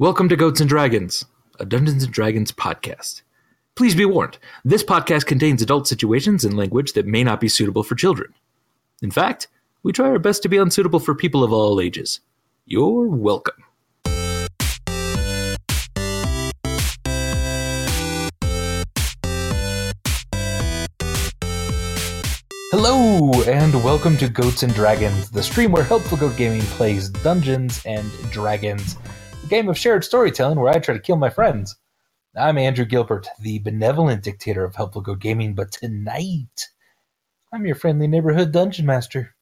Welcome to Goats and Dragons, a Dungeons and Dragons podcast. Please be warned, this podcast contains adult situations and language that may not be suitable for children. In fact, we try our best to be unsuitable for people of all ages. You're welcome. Hello, and welcome to Goats and Dragons, the stream where Helpful Goat Gaming plays Dungeons and Dragons, game of shared storytelling where I try to kill my friends. I'm Andrew Gilbert, the benevolent dictator of Helpful Goat Gaming, but tonight I'm your friendly neighborhood dungeon master.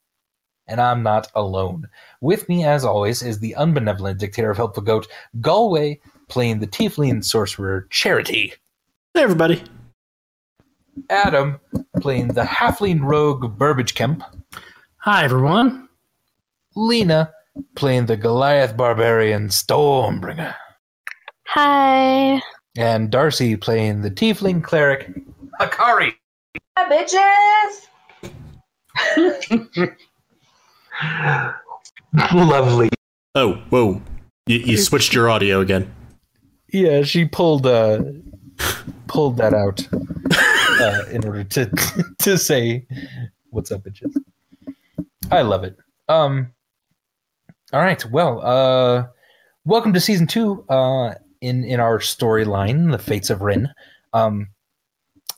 And I'm not alone. With me, as always, is the unbenevolent dictator of Helpful Goat, Galway, playing the tiefling sorcerer Charity. Hey, everybody. Adam, playing the halfling rogue Burbage Kemp. Hi, everyone. Lena, playing the Goliath barbarian Stormbringer. Hi. And Darcy, playing the tiefling cleric Hakari. bitches. Lovely. Oh, whoa. You, you switched your audio again. Yeah, she pulled uh pulled that out uh, in order to to say what's up, bitches. I love it. Um all right, well, uh welcome to season two uh in in our storyline, The Fates of Rin. Um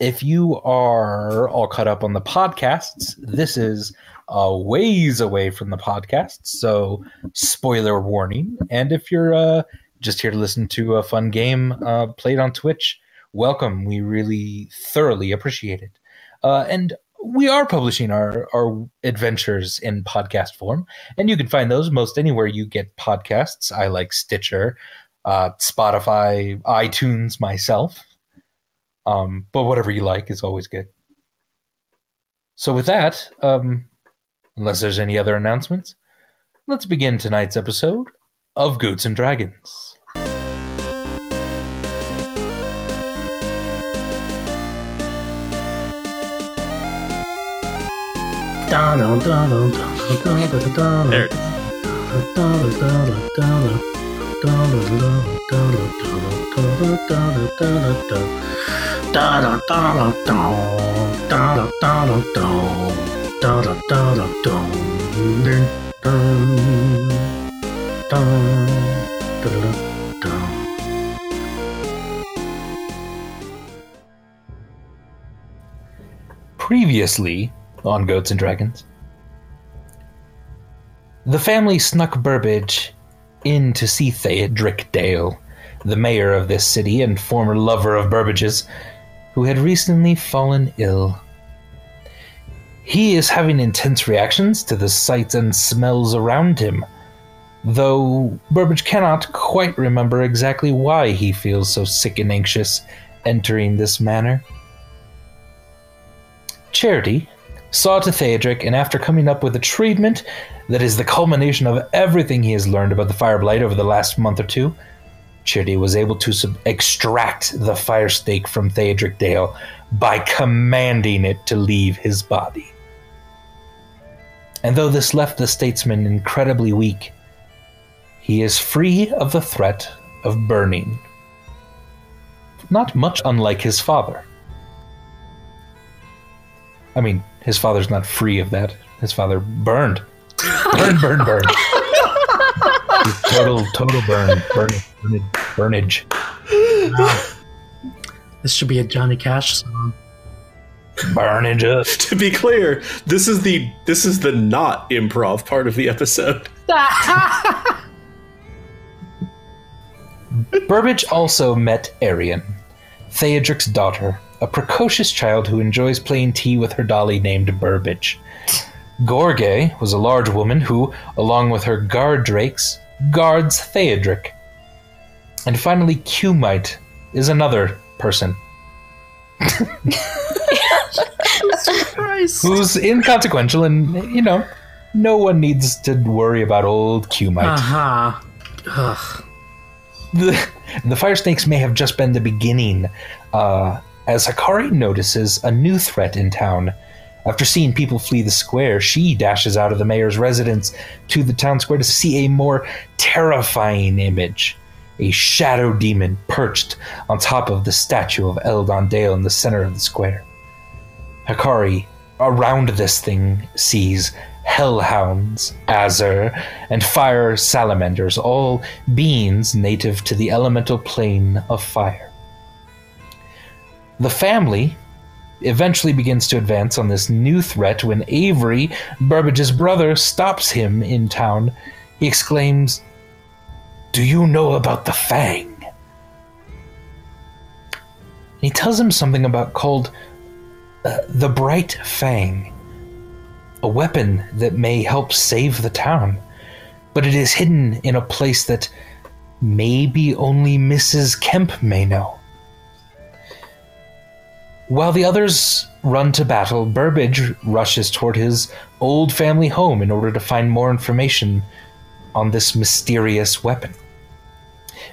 if you are all caught up on the podcasts, this is a ways away from the podcasts, so spoiler warning. And if you're uh, just here to listen to a fun game uh, played on Twitch, welcome. We really thoroughly appreciate it. Uh, and we are publishing our, our adventures in podcast form, and you can find those most anywhere you get podcasts. I like Stitcher, uh, Spotify, iTunes myself. Um, but whatever you like is always good. So, with that, um, unless there's any other announcements, let's begin tonight's episode of Goats and Dragons. There. Previously on Goats and Dragons, the family snuck Burbage in to see Theodric Dale, the mayor of this city and former lover of Burbage's, who had recently fallen ill. He is having intense reactions to the sights and smells around him, though Burbage cannot quite remember exactly why he feels so sick and anxious entering this manor. Charity saw to Theodric, and after coming up with a treatment that is the culmination of everything he has learned about the Fireblight over the last month or two, Charity was able to sub- extract the fire snake from Theodric Dale by commanding it to leave his body. And though this left the statesman incredibly weak, he is free of the threat of burning. Not much unlike his father. I mean, his father's not free of that. His father burned. Burn, burn, burn. total, total burn. Burn, burnage. burnage. This should be a Johnny Cash song. Burnage up. to be clear, this is the this is the not improv part of the episode. Burbage also met Arian, Theodric's daughter, a precocious child who enjoys playing tea with her dolly named Burbage. Gorge was a large woman who, along with her guard drakes, guards Theodric. And finally, Cumite is another person who's inconsequential and, you know, no one needs to worry about old Cumite. Aha. Ugh. the, the fire snakes may have just been the beginning, uh, as Hakari notices a new threat in town. After seeing people flee the square, she dashes out of the mayor's residence to the town square to see a more terrifying image. a shadow demon perched on top of the statue of Eldon Dale in the center of the square. Hakari, around this thing, sees hellhounds, azer, and fire salamanders, all beings native to the elemental plane of fire. The family eventually begins to advance on this new threat when Avery, Burbage's brother, stops him in town. He exclaims, Do you know about the Fang? And he tells him something about called uh, the Bright Fang, a weapon that may help save the town, but it is hidden in a place that maybe only Mrs. Kemp may know. While the others run to battle, Burbage rushes toward his old family home in order to find more information on this mysterious weapon.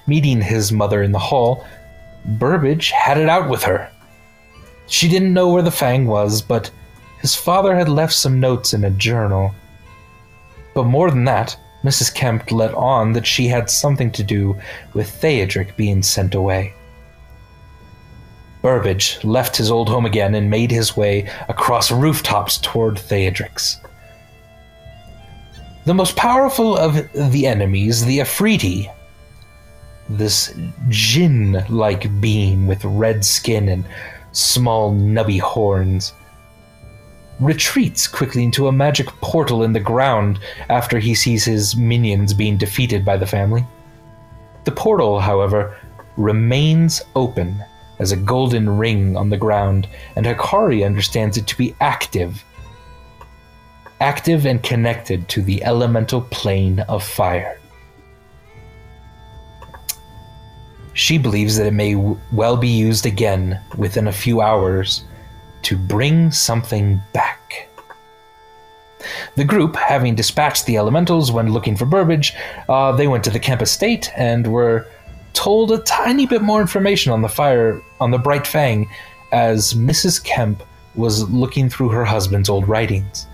Meeting his mother in the hall, Burbage had it out with her. She didn't know where the fang was, but his father had left some notes in a journal. But more than that, Mrs. Kemp let on that she had something to do with Theodric being sent away. Burbage left his old home again and made his way across rooftops toward Theodric's. The most powerful of the enemies, the efreeti, this jinn like being with red skin and small nubby horns, retreats quickly into a magic portal in the ground after he sees his minions being defeated by the family. The portal, however, remains open as a golden ring on the ground, and Hakari understands it to be active. Active and connected to the elemental plane of fire. She believes that it may w- well be used again within a few hours to bring something back. The group, having dispatched the elementals when looking for Burbage, uh, they went to the Kemp estate and were told a tiny bit more information on the fire on the Bright Fang as Mrs. Kemp was looking through her husband's old writings.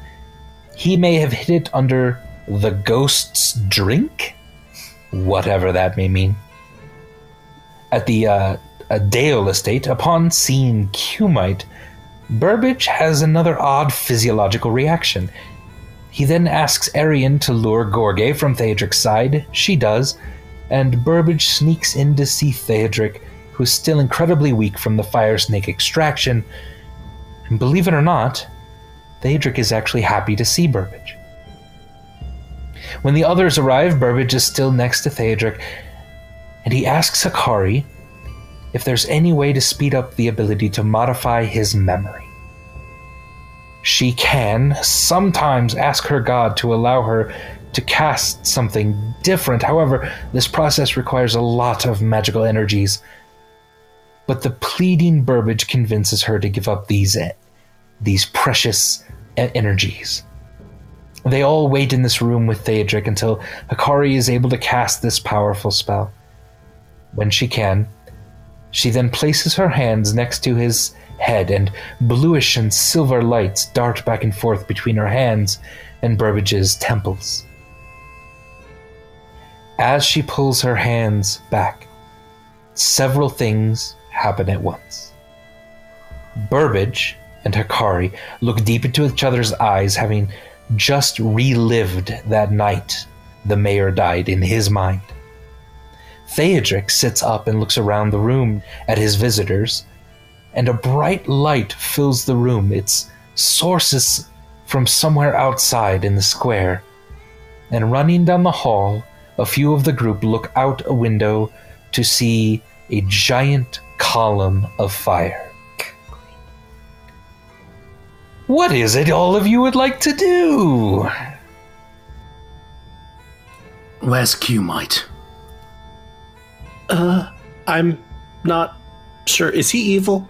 He may have hid it under the ghost's drink, whatever that may mean. At the uh, Dale estate, upon seeing Cumite, Burbage has another odd physiological reaction. He then asks Arian to lure Gorge from Theodric's side. She does, and Burbage sneaks in to see Theodric, who is still incredibly weak from the fire snake extraction. And believe it or not, Theodric is actually happy to see Burbage. When the others arrive, Burbage is still next to Theodric, and he asks Hakari if there's any way to speed up the ability to modify his memory. She can sometimes ask her god to allow her to cast something different. However, this process requires a lot of magical energies. But the pleading Burbage convinces her to give up these eh, these precious e- energies. They all wait in this room with Theodric until Hakari is able to cast this powerful spell. When she can, she then places her hands next to his head, and bluish and silver lights dart back and forth between her hands and Burbage's temples. As she pulls her hands back, several things happen at once. Burbage and Hakari look deep into each other's eyes, having just relived that night the mayor died in his mind. Theodric sits up and looks around the room at his visitors, and a bright light fills the room. Its sources from somewhere outside in the square. And running down the hall, a few of the group look out a window to see a giant column of fire. What is it all of you would like to do? Where's Q-Mite? Uh, I'm not sure. Is he evil?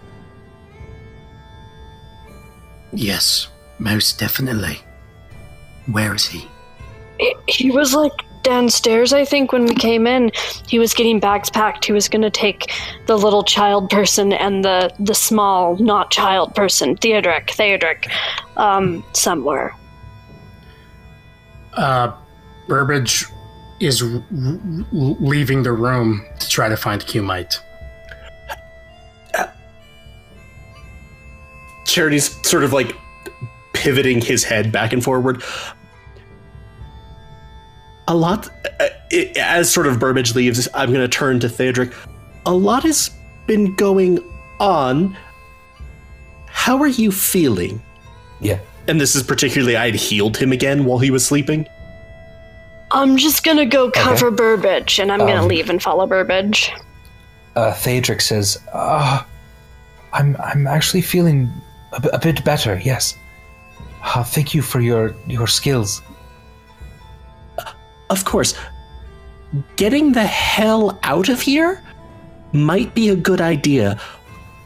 Yes, most definitely. Where is he? He was like downstairs, I think, when we came in. He was getting bags packed. He was going to take the little child person and the the small, not child person, Theodric, Theodric, um, somewhere. Uh, Burbage is r- r- leaving the room to try to find Qmite. Charity's sort of like pivoting his head back and forward. A lot, uh, it, as sort of Burbage leaves, I'm going to turn to Theodric. A lot has been going on. How are you feeling? Yeah. And this is particularly, I had healed him again while he was sleeping. I'm just gonna go cover Burbage, and I'm gonna Um, leave and follow Burbage. Uh, Theodric says, uh, I'm, I'm actually feeling a, b- a bit better, yes. Uh, thank you for your, your skills. Of course, getting the hell out of here might be a good idea.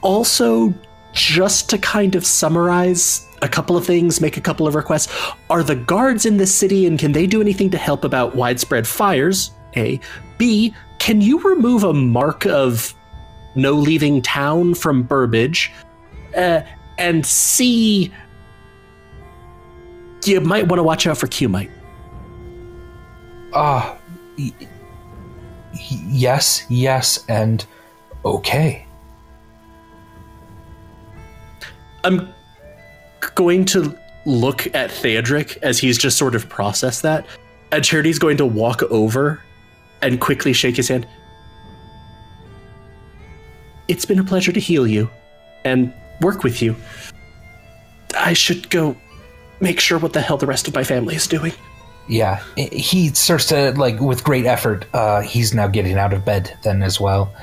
Also, just to kind of summarize a couple of things, make a couple of requests. Are the guards in this city and can they do anything to help about widespread fires? A. B. Can you remove a mark of no leaving town from Burbage? Uh, and C. You might want to watch out for Qmite. Ah, y- y- yes, yes, and okay. I'm going to look at Theodric as he's just sort of processed that. And Charity's going to walk over and quickly shake his hand. It's been a pleasure to heal you and work with you. I should go make sure what the hell the rest of my family is doing. Yeah, he starts to like with great effort. Uh, he's now getting out of bed then as well.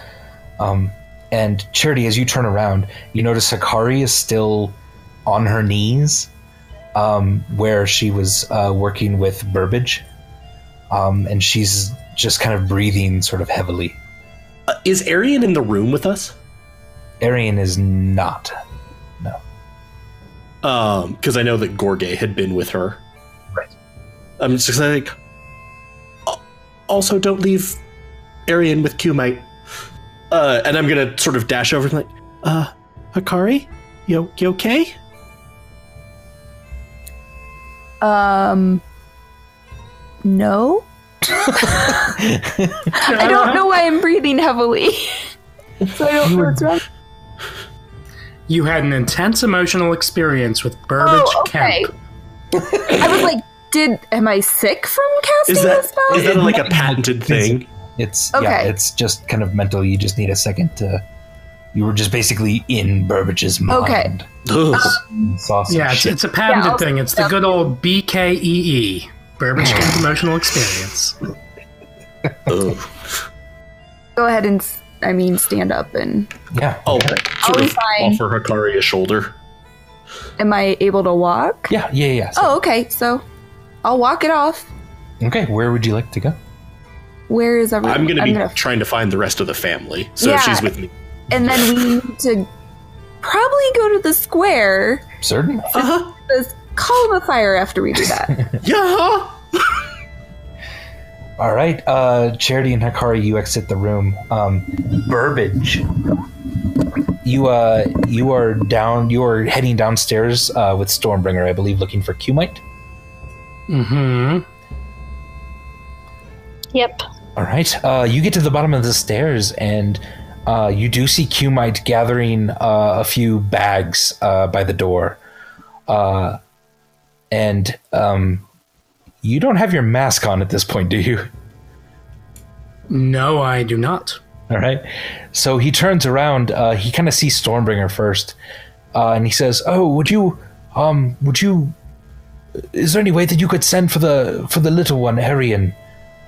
Um, and Charity, as you turn around, you notice Hakari is still on her knees, um, where she was uh, working with Burbage, um, and she's just kind of breathing sort of heavily. Uh, is Arian in the room with us? Arian is not. No. Um, because I know that Gorge had been with her. Right. I'm just like. Also, don't leave Arian with Qmite. Uh, and I'm gonna sort of dash over and like, uh, Hakari, you you okay? Um. No. I don't know why I'm breathing heavily. so I don't know what's wrong. You had an intense emotional experience with Burbage Oh, okay. Kemp. I was like, did am I sick from casting Is this that spell? is that like a patented thing? It's yeah, Okay. it's just kind of mental. You just need a second to. You were just basically in Burbage's mind. Okay. Ugh. You Yeah, it's, it's a patented Yeah, thing. It's the good old BKEE, Burbage Kemp Emotional Experience. Go ahead and, I mean, stand up and. yeah. Oh, I'll I'll sort of fine. offer Hakari a shoulder. Am I able to walk? Yeah, yeah, yeah. So- Oh, okay. So I'll walk it off. Okay, where would you like to go? Where is everyone? I'm gonna be trying to find the rest of the family. So if Yeah. she's with me. and then we need to probably go to the square. Certain. Uh-huh. There's column of fire after we do that. Yeah. All right, uh, Charity and Hakari, you exit the room. Um, Burbage, you uh, you are down. You are heading downstairs uh, with Stormbringer, I believe, looking for Qmite. Hmm Yep. All right, uh, you get to the bottom of the stairs, and uh, you do see Qmite gathering uh, a few bags uh, by the door, uh, and um, you don't have your mask on at this point, do you? No, I do not. All right. So he turns around. Uh, he kind of sees Stormbringer first, uh, and he says, "Oh, would you, um, would you? Is there any way that you could send for the for the little one, Arian?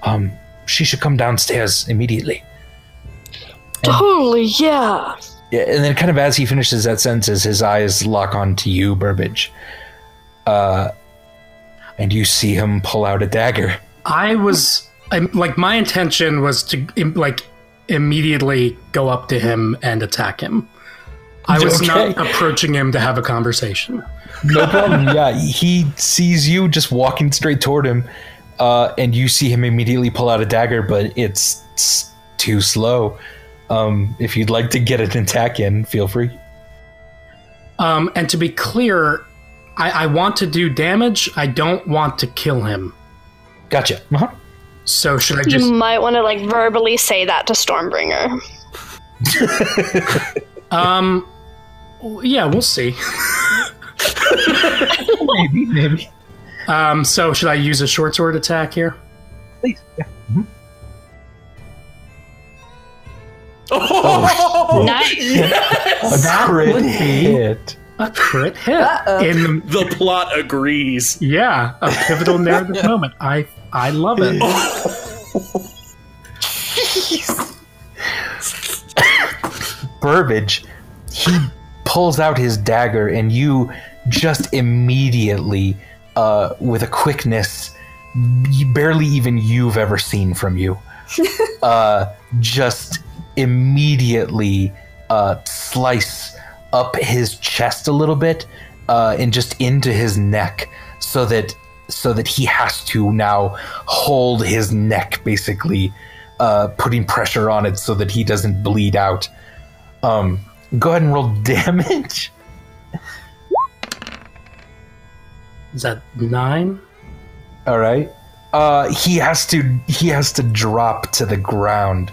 Um, she should come downstairs immediately." Totally, yeah. Yeah, and then kind of as he finishes that sentence, his eyes lock on to you, Burbage. Uh, and you see him pull out a dagger. I was I'm, like, my intention was to like immediately go up to him and attack him. I was Okay. not approaching him to have a conversation. No problem. yeah, he sees you just walking straight toward him, uh, and you see him immediately pull out a dagger, but it's, s- too slow. Um, if you'd like to get an attack in, feel free. Um, and to be clear, I, I want to do damage. I don't want to kill him. Gotcha. Uh-huh. So should I just? You might want to like verbally say that to Stormbringer. um yeah, we'll see. maybe, maybe. Um so should I use a short sword attack here? Please. Yeah. Oh, Nice. A crit would be- hit. A crit hit Uh-oh. in the plot agrees. yeah, a pivotal narrative moment. I I love it. Burbage, he pulls out his dagger, and you just immediately, uh, with a quickness barely even you've ever seen from you, uh, just immediately uh, slice up his chest a little bit uh, and just into his neck, so that so that he has to now hold his neck basically uh, putting pressure on it so that he doesn't bleed out. Um, go ahead and roll damage. Is that nine? All right. Uh, he has to he has to drop to the ground,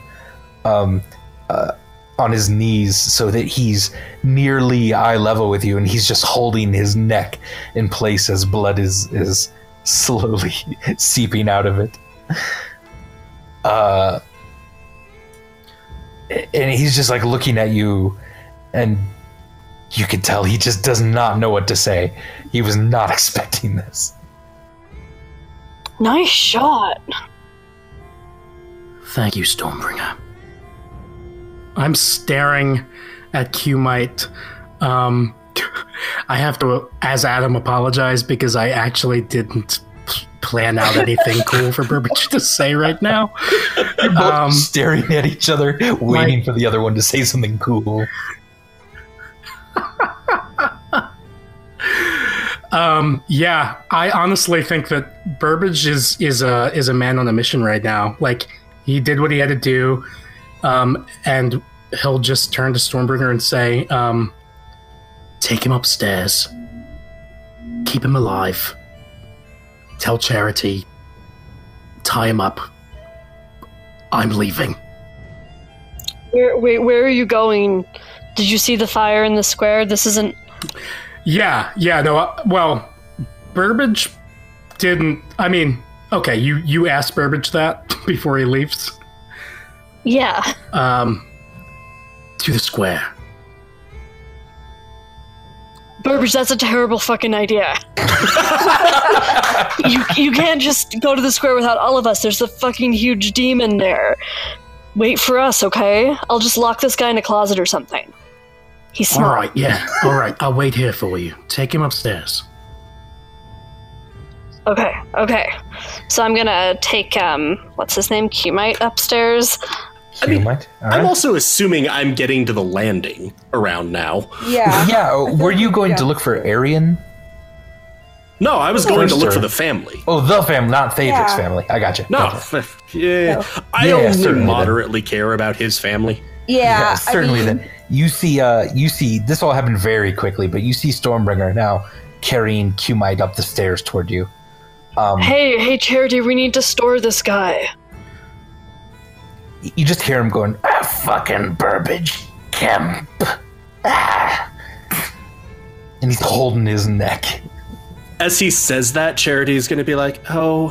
um, uh, on his knees so that he's nearly eye level with you, and he's just holding his neck in place as blood is is slowly seeping out of it. Uh, and he's just like looking at you, and you can tell he just does not know what to say. He was not expecting this. Nice shot. Thank you, Stormbringer. I'm staring at Qmite. Um, I have to, as Adam, apologize because I actually didn't p- plan out anything cool for Burbage to say right now. You're both Um, staring at each other, waiting for the other one to say something cool. Um, yeah, I honestly think that Burbage is is a is a man on a mission right now. Like he did what he had to do, um, and he'll just turn to Stormbringer and say, um, Take him upstairs. Keep him alive. Tell Charity. Tie him up. I'm leaving. Where, wait, where are you going? Did you see the fire in the square? This isn't. Yeah, yeah, no. Uh, well, Burbage didn't. I mean, okay, you you asked Burbage that before he leaves. Yeah. Um, To the square. Burbage, that's a terrible fucking idea. you you can't just go to the square without all of us. There's a fucking huge demon there. Wait for us, okay? I'll just lock this guy in a closet or something. He's smart. right, yeah. All right, I'll wait here for you. Take him upstairs. Okay, okay. So I'm gonna take um, what's his name, Qmite upstairs. I mean, You might. All I'm also assuming I'm getting to the landing around now. Yeah. yeah. Were you going to look for Arian? No, I was going to look First, for the family. Oh, the family, not Theodric's Yeah. family. I got you. No, Gotcha. yeah, I Yeah, only certainly then. moderately care about his family. Yeah. Yeah, I certainly. mean, then you see, uh, you see, this all happened very quickly, but you see Stormbringer now carrying Qmite up the stairs toward you. Um, Hey, hey, Charity, we need to store this guy. you just hear him going, ah, "Fucking Burbage Kemp," ah. and he's holding his neck. As he says that, Charity is going to be like, "Oh,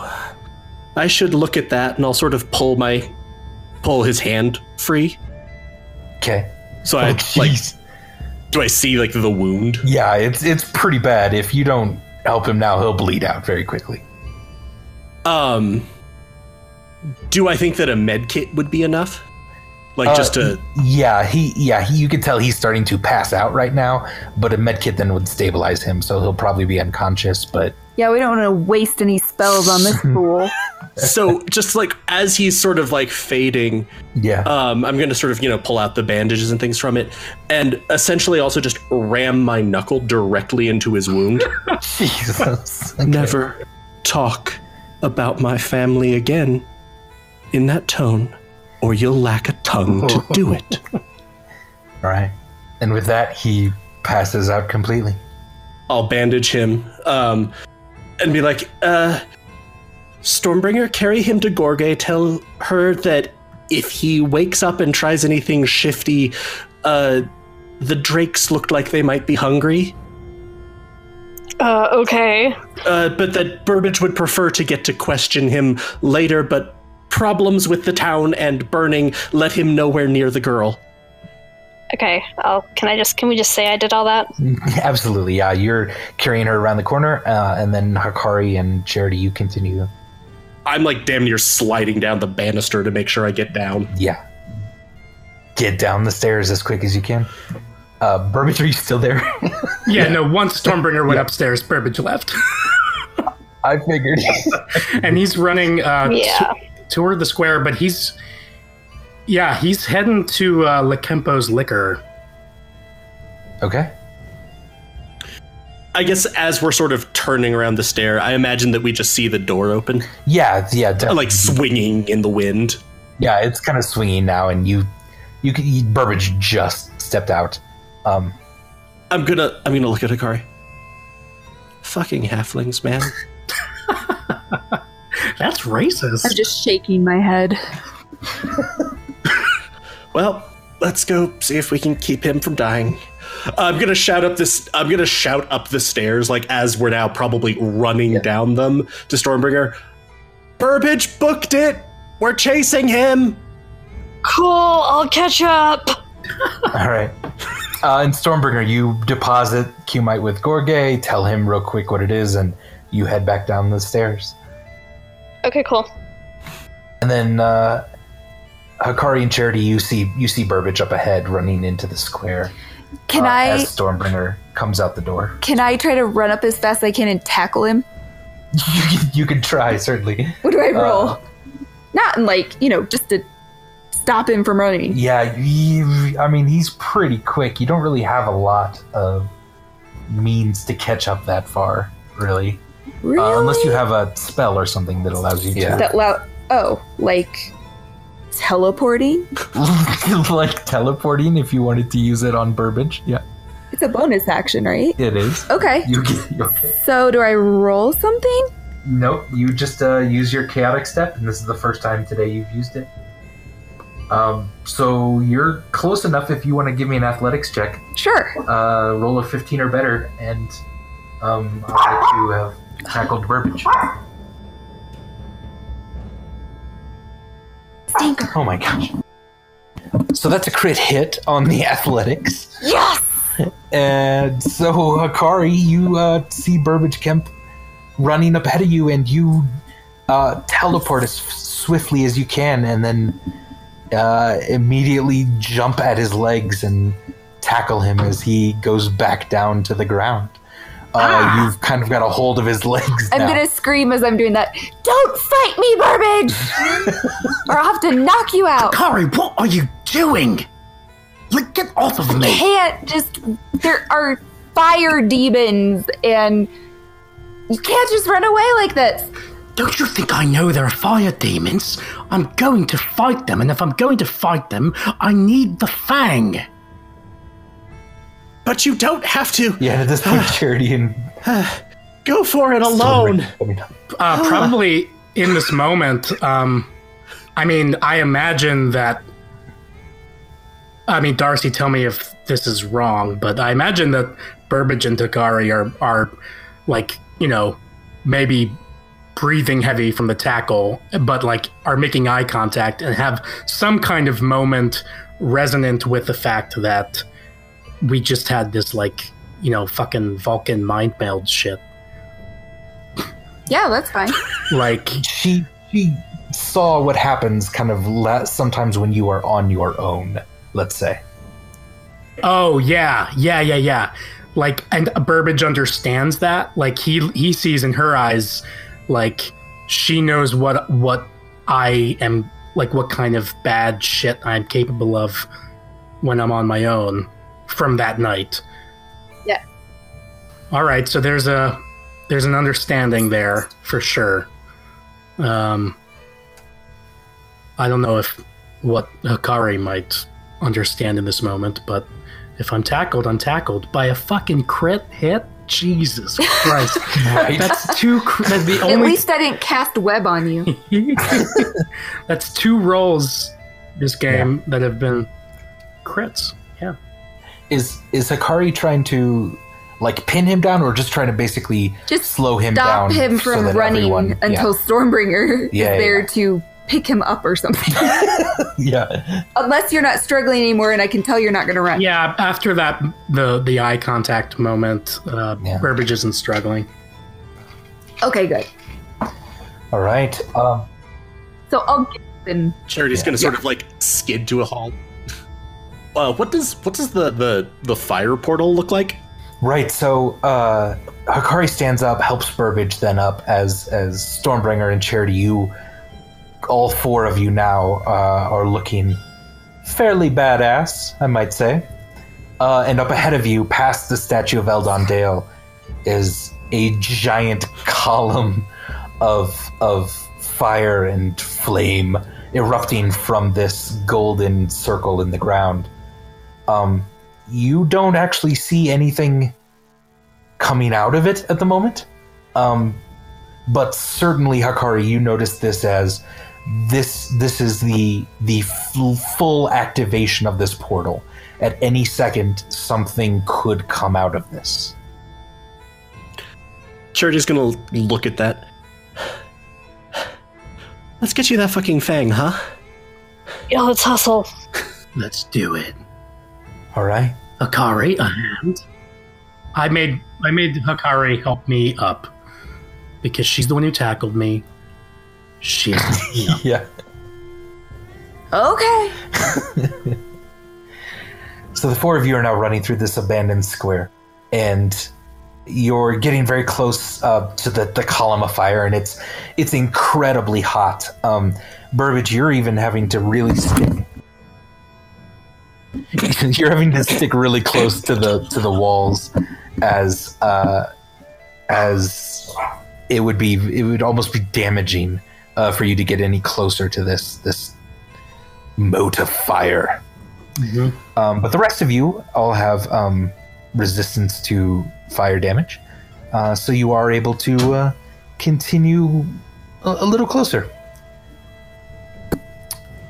I should look at that," and I'll sort of pull my pull his hand free. Okay. So Oh, I like, do I see like the wound? yeah, it's it's pretty bad. If you don't help him now, he'll bleed out very quickly. Um, do I think that a med kit would be enough? Like Uh, just to Yeah, he yeah he, you can tell he's starting to pass out right now, but a med kit then would stabilize him, so he'll probably be unconscious. But yeah, we don't want to waste any spells on this fool. So just like as he's sort of like fading, yeah, um, I'm gonna sort of you know pull out the bandages and things from it, and essentially also just ram my knuckle directly into his wound. Jesus. Okay. Never talk about my family again in that tone, or you'll lack a tongue to do it. All right, and with that, he passes out completely. I'll bandage him um, and be like, uh, Stormbringer, carry him to Gorge. Tell her that if he wakes up and tries anything shifty, uh, the drakes looked like they might be hungry. Uh, okay. Uh, but that Burbage would prefer to get to question him later, but problems with the town and burning let him nowhere near the girl. Okay. I'll, can I just, can we just say I did all that? Absolutely, yeah. You're carrying her around the corner, uh, and then Hakari and Charity, you continue. I'm like damn near sliding down the banister to make sure I get down. Yeah. Get down the stairs as quick as you can. Uh, Burbage, are you still there? Yeah, no, once Stormbringer went upstairs, Burbage left. I figured. and he's running uh, Yeah. t- toward the square, but he's. Yeah, he's heading to uh, Lekempo's Liquor. okay. I guess as we're sort of turning around the stair, I imagine that we just see the door open, Yeah, yeah, definitely. like swinging in the wind. yeah. It's kind of swinging now, and you, you, you Burbage just stepped out. Um, I'm gonna, I'm gonna look at Hakari. Fucking halflings, man. That's racist. I'm just shaking my head. Well, let's go see if we can keep him from dying. I'm gonna shout up this. I'm gonna shout up the stairs, like as we're now probably running down them to Stormbringer. Burbage booked it. We're chasing him. Cool. I'll catch up. all right. Uh, and Stormbringer, you deposit Qmite with Gorge. Tell him real quick what it is, and you head back down the stairs. Okay, cool. And then uh, Hakari and Charity, you see you see Burbage up ahead, running into the square. Can uh, I As Stormbringer comes out the door. can I try to run up as fast as I can and tackle him? you, can, you can try certainly. What do I roll? Uh, Not in like, you know, just to stop him from running. Yeah, you, I mean he's pretty quick. You don't really have a lot of means to catch up that far, really, Really? uh, unless you have a spell or something that allows you to. that loud oh, like teleporting? like teleporting if you wanted to use it on Burbage. Yeah, It's a bonus action, right? it is. Okay. You get, okay. So do I roll something? Nope, you just uh, use your chaotic step, and this is the first time today you've used it. Um, so you're close enough if you want to give me an athletics check. Sure. Uh, roll a 15 or better, and um, I'll let you have tackled Burbage. Stinker. Oh my gosh. So that's a crit hit on the athletics. Yes! And so, Hakari, you uh, see Burbage Kemp running up ahead of you, and you uh, teleport as swiftly as you can, and then uh, immediately jump at his legs and tackle him as he goes back down to the ground. Uh, You've kind of got a hold of his legs I'm now. gonna scream as I'm doing that. Don't fight me, Burbage! or I'll have to knock you out. Kari, what are you doing? Like, get off of me! You can't just. There are fire demons, and you can't just run away like this. Don't you think I know there are fire demons? I'm going to fight them, and if I'm going to fight them, I need the fang. But you don't have to. yeah, at this point, Charity and Go for it alone. I Uh, probably in this moment, um, I mean, I imagine that. I mean, Darcy, tell me if this is wrong, but I imagine that Burbage and Hakari are, are like, you know, maybe breathing heavy from the tackle, but like are making eye contact and have some kind of moment resonant with the fact that we just had this, like, you know, fucking Vulcan mind meld shit. Yeah, that's fine. Like, she she saw what happens kind of la- sometimes when you are on your own let's say Oh yeah, yeah, yeah, yeah. Like, and Burbage understands that. Like, he he sees in her eyes, like she knows what what I am like, what kind of bad shit I'm capable of when I'm on my own from that night. Yeah. All right, so there's a there's an understanding there for sure. Um, I don't know if what Hakari might understand in this moment, but if I'm tackled, I'm tackled by a fucking crit hit. Jesus Christ. Right? That's two. Cr- that's the At only. least I didn't cast web on you. that's two rolls this game that have been crits. Yeah. is is Hakari trying to like pin him down, or just trying to basically Just slow him Stop down him from that running everyone- yeah. until Stormbringer Yeah, is there yeah. to pick him up or something. yeah Unless you're not struggling anymore, and I can tell you're not going to run. Yeah. After that, the the eye contact moment, uh, Yeah. Burbage isn't struggling. Okay, good. all right um So I'll get in. Charity's Yeah. gonna sort of like skid to a halt. Uh, what does what does the, the the fire portal look like? right so uh Hakari stands up helps Burbage then up as as Stormbringer and Charity you all four of you now uh, are looking fairly badass I might say uh, and up ahead of you past the statue of Eldon Dale is a giant column of of fire and flame erupting from this golden circle in the ground. Um, you don't actually see anything coming out of it at the moment, um, but certainly Hakari, you notice this as this this is the the f- full activation of this portal. At any second, something could come out of this. Charity's gonna look at that. Let's get you that fucking fang, huh? Yeah, let's hustle. Let's do it. All right. Hakari, a hand. I made I made Hakari help me up because she's the one who tackled me. She's Yeah. Okay. So the four of you are now running through this abandoned square, and you're getting very close uh, to the, the column of fire, and it's it's incredibly hot. Um, Burbage, you're even having to really stick. you're having to stick really close to the to the walls, as uh, as it would be it would almost be damaging uh, for you to get any closer to this this mote of fire. Um, but the rest of you all have um, resistance to fire damage, uh, so you are able to uh, continue a, a little closer.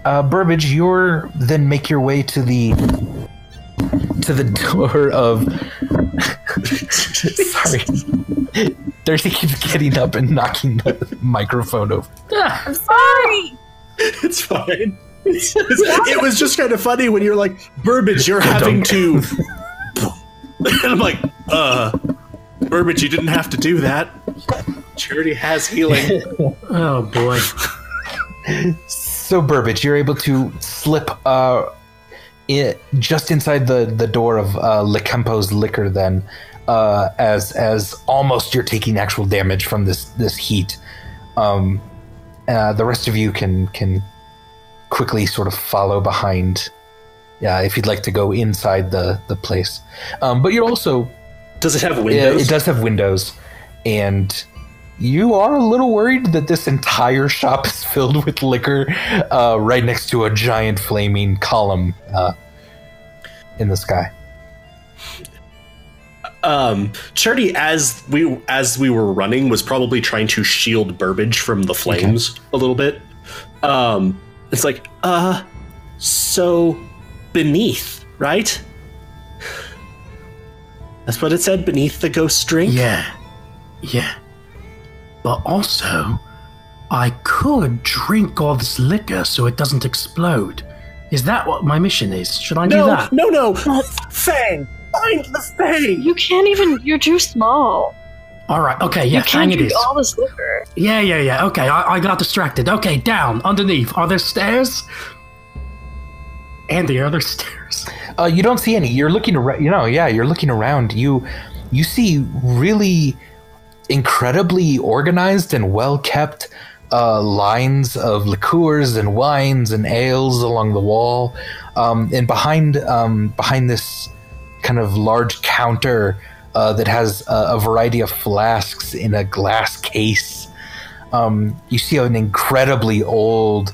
Uh, Burbage, you're then make your way to the to the door of. Sorry, Darcy keeps getting up and knocking the microphone over. I'm sorry. It's fine. it was just kind of funny when you're like, Burbage, you're having to. and I'm like, uh, Burbage, you didn't have to do that. Charity has healing. Oh boy. So Burbage, you're able to slip uh, it just inside the, the door of uh, Lekempo's liquor. Then, uh, as as almost you're taking actual damage from this this heat. Um, uh, the rest of you can can quickly sort of follow behind. Yeah, if you'd like to go inside the the place, um, but you're also Does it have windows? it does have windows, and you are a little worried that this entire shop is filled with liquor, uh, right next to a giant flaming column uh, in the sky. um charity as we as we were running was probably trying to shield burbage from the flames a little bit. Um it's like uh so beneath right? That's what it said beneath the ghost drink? Yeah, yeah. But also, I could drink all this liquor so it doesn't explode. Is that what my mission is? Should I do no that? no no fang find the fang You can't even. You're too small. All right. Okay. Yeah. you can't Fang it drink all this liquor. Yeah. Yeah. Yeah. Okay. I, I got distracted. Okay. Down. Underneath. Are there stairs? Andy, are there stairs? Uh, you don't see any. You're looking around. You know, yeah, you're looking around. You you see really incredibly organized and well kept uh, lines of liqueurs and wines and ales along the wall, um, and behind um, behind this kind of large counter uh, that has a, a variety of flasks in a glass case. Um, you see an incredibly old,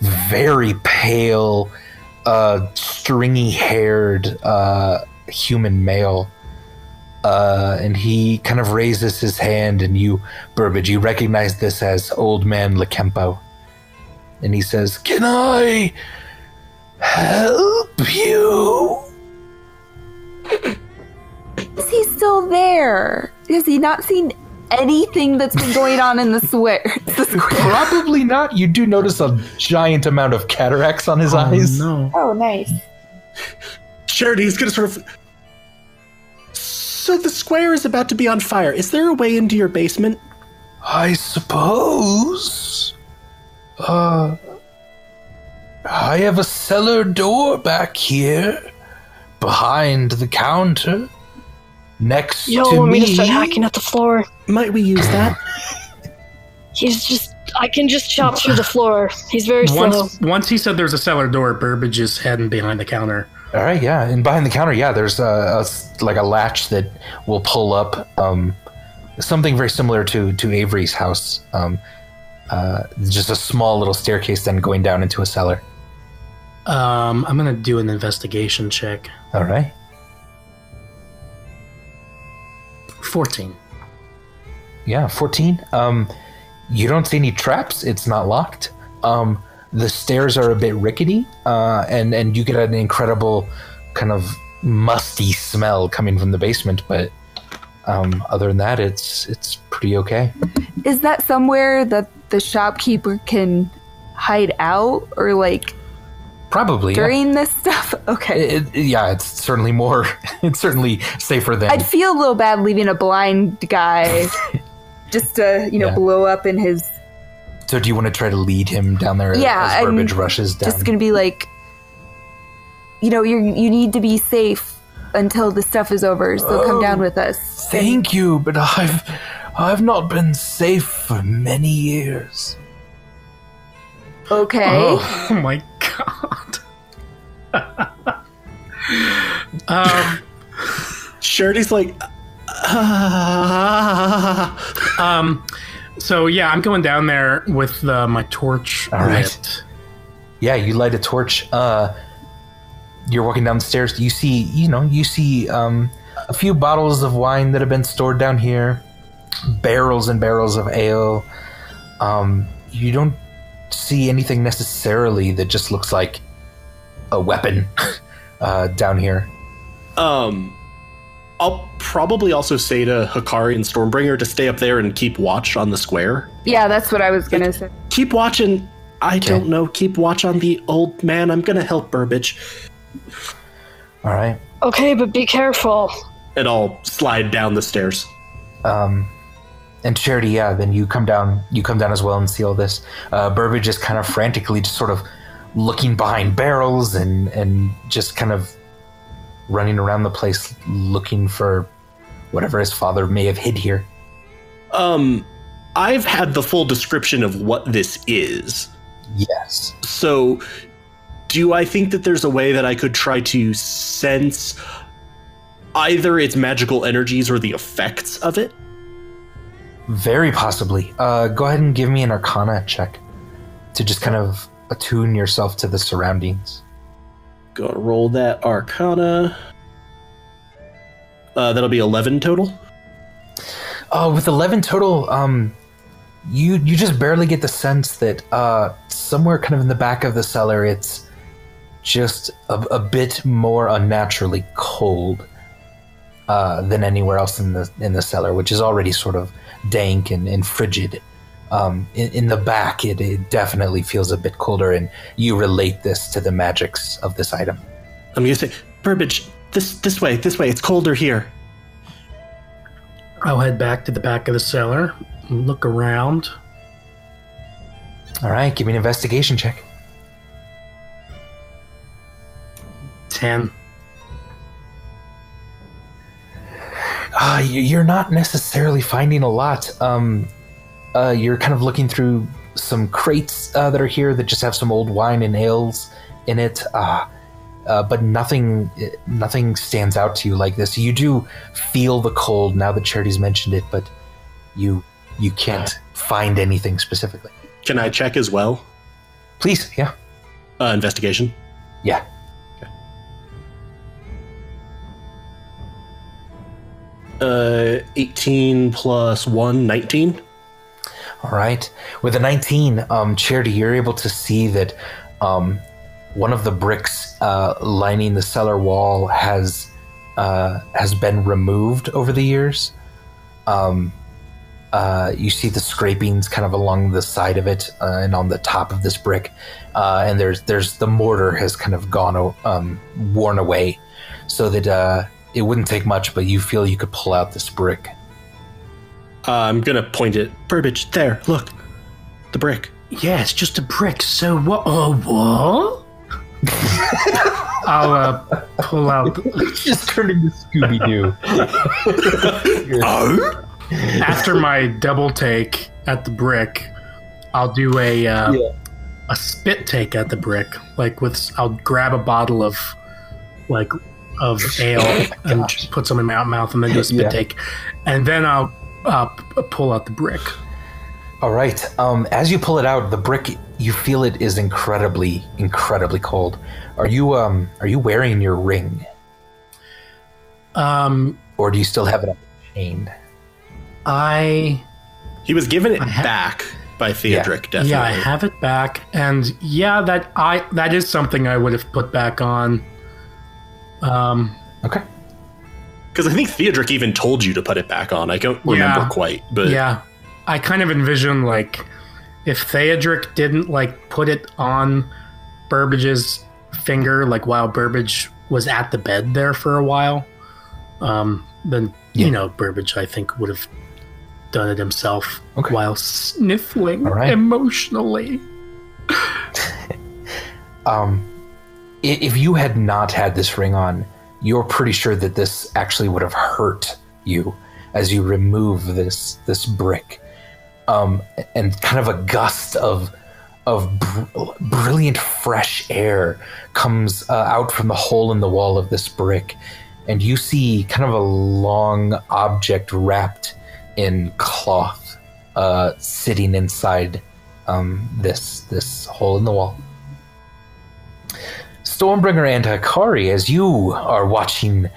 very pale, uh, stringy haired uh, human male Uh, and he kind of raises his hand, and you, Burbage, you recognize this as Old Man Lekempo. And he says, Can I help you? Is he still there? Has he not seen anything that's been going on in the square? the square? Probably not. You do notice a giant amount of cataracts on his Oh, eyes. no. Oh, nice. Charity is going to sort of. So the square is about to be on fire. Is there a way into your basement? I suppose. Uh, I have a cellar door back here, behind the counter, next You to don't want me me. to start hacking at the floor. Might we use that? He's just. I can just chop through the floor. He's very slow. Once, once he said there's a cellar door, Burbage is heading behind the counter. All right, yeah, and behind the counter, yeah, there's a, a like a latch that will pull up. Um, something very similar to to Avery's house. Um, uh, just a small little staircase, then going down into a cellar. Um, I'm gonna do an investigation check. All right. 14. Yeah, 14. Um, you don't see any traps. It's not locked. Um, the stairs are a bit rickety, uh, and and you get an incredible kind of musty smell coming from the basement. But um, other than that, it's it's pretty okay. Is that somewhere that the shopkeeper can hide out or like Probably. yeah. during this stuff? Okay. It, it- yeah, it's certainly more. It's certainly safer than. I'd feel a little bad leaving a blind guy just to, you know, Yeah. blow up in his. So, do you want to try to lead him down there Yeah, as I'm Burbage rushes down? Just gonna be like, you know, you you need to be safe until the stuff is over. So come down with us. Thank you, but I've I've not been safe for many years. Okay. Oh, my god. um, Charity's like. "Ah." um, so yeah, I'm going down there with uh, my torch All right. lit. Yeah, you light a torch. Uh, you're walking down the stairs. You see, you know, you see um, a few bottles of wine that have been stored down here, barrels and barrels of ale. Um, you don't see anything necessarily that just looks like a weapon uh, down here. Um, I'll probably also say to Hakari and Stormbringer to stay up there and keep watch on the square. Yeah, that's what I was gonna say. Keep watching. I don't know. Keep watch on the old man. I'm gonna help Burbage, All right. Okay, but be careful. and I'll slide down the stairs. Um, and Charity, yeah, then you come down. You come down as well and see all this. Uh, Burbage is kind of frantically just sort of looking behind barrels and and just kind of running around the place looking for whatever his father may have hid here. Um, I've had the full description of what this is. Yes. So, do I think that there's a way that I could try to sense either its magical energies or the effects of it? Very possibly. Uh, go ahead and give me an Arcana check to just kind of attune yourself to the surroundings. Gonna roll that Arcana. Uh, that'll be 11 total. Uh, with 11 total, um, you you just barely get the sense that uh, somewhere kind of in the back of the cellar, it's just a, a bit more unnaturally cold uh, than anywhere else in the in the cellar, which is already sort of dank and, and frigid. Um, in, in the back, it, it definitely feels a bit colder, and you relate this to the magics of this item. I'm gonna say, Burbage, this this way, this way. It's colder here. I'll head back to the back of the cellar, and look around. All right, give me an investigation check. 10. Uh, you- you're not necessarily finding a lot. Um, uh, you're kind of looking through some crates uh, that are here that just have some old wine and ales in it. Uh, uh, but nothing, nothing stands out to you like this. You do feel the cold now that Charity's mentioned it, but you you can't find anything specifically. Can I check as well? Please, yeah, Uh, investigation. yeah. Uh, 18 plus 1, 19. All right. With a 19, um, Charity, you're able to see that um, one of the bricks uh, lining the cellar wall has uh, has been removed over the years. Um, uh, you see the scrapings kind of along the side of it uh, and on the top of this brick, uh, and there's there's the mortar has kind of gone um, worn away, so that uh, it wouldn't take much, but you feel you could pull out this brick. Uh, I'm gonna point it. Burbage, there, look. The brick. Yeah, it's just a brick. So what? Oh, what? I'll uh, pull out Just turning to Scooby Doo. Oh? after my double take at the brick. I'll do a uh, Yeah. a spit take at the brick. Like with, I'll grab a bottle of like of ale and just put some in my mouth, and then do a spit Yeah. take, and then I'll uh, pull out the brick. All right. Um, as you pull it out, the brick you feel it is incredibly, incredibly cold. Are you um are you wearing your ring, Um, or do you still have it up chained? I He was given it ha- back by Theodric, definitely. yeah, I have it back, and yeah, that I that is something I would have put back on. Um, Okay. Because I think Theodric even told you to put it back on. I don't remember Yeah. quite, but yeah, I kind of envision like if Theodric didn't like put it on Burbage's finger, like while Burbage was at the bed there for a while, um, then Yeah. you know Burbage I think would have done it himself Okay. while sniffling All right. emotionally. Um, if you had not had this ring on, you're pretty sure that this actually would have hurt you as you remove this this brick. Um, and kind of a gust of of br- brilliant fresh air comes uh, out from the hole in the wall of this brick, and you see kind of a long object wrapped in cloth uh, sitting inside um, this this hole in the wall. Stormbringer and Hakari, as you are watching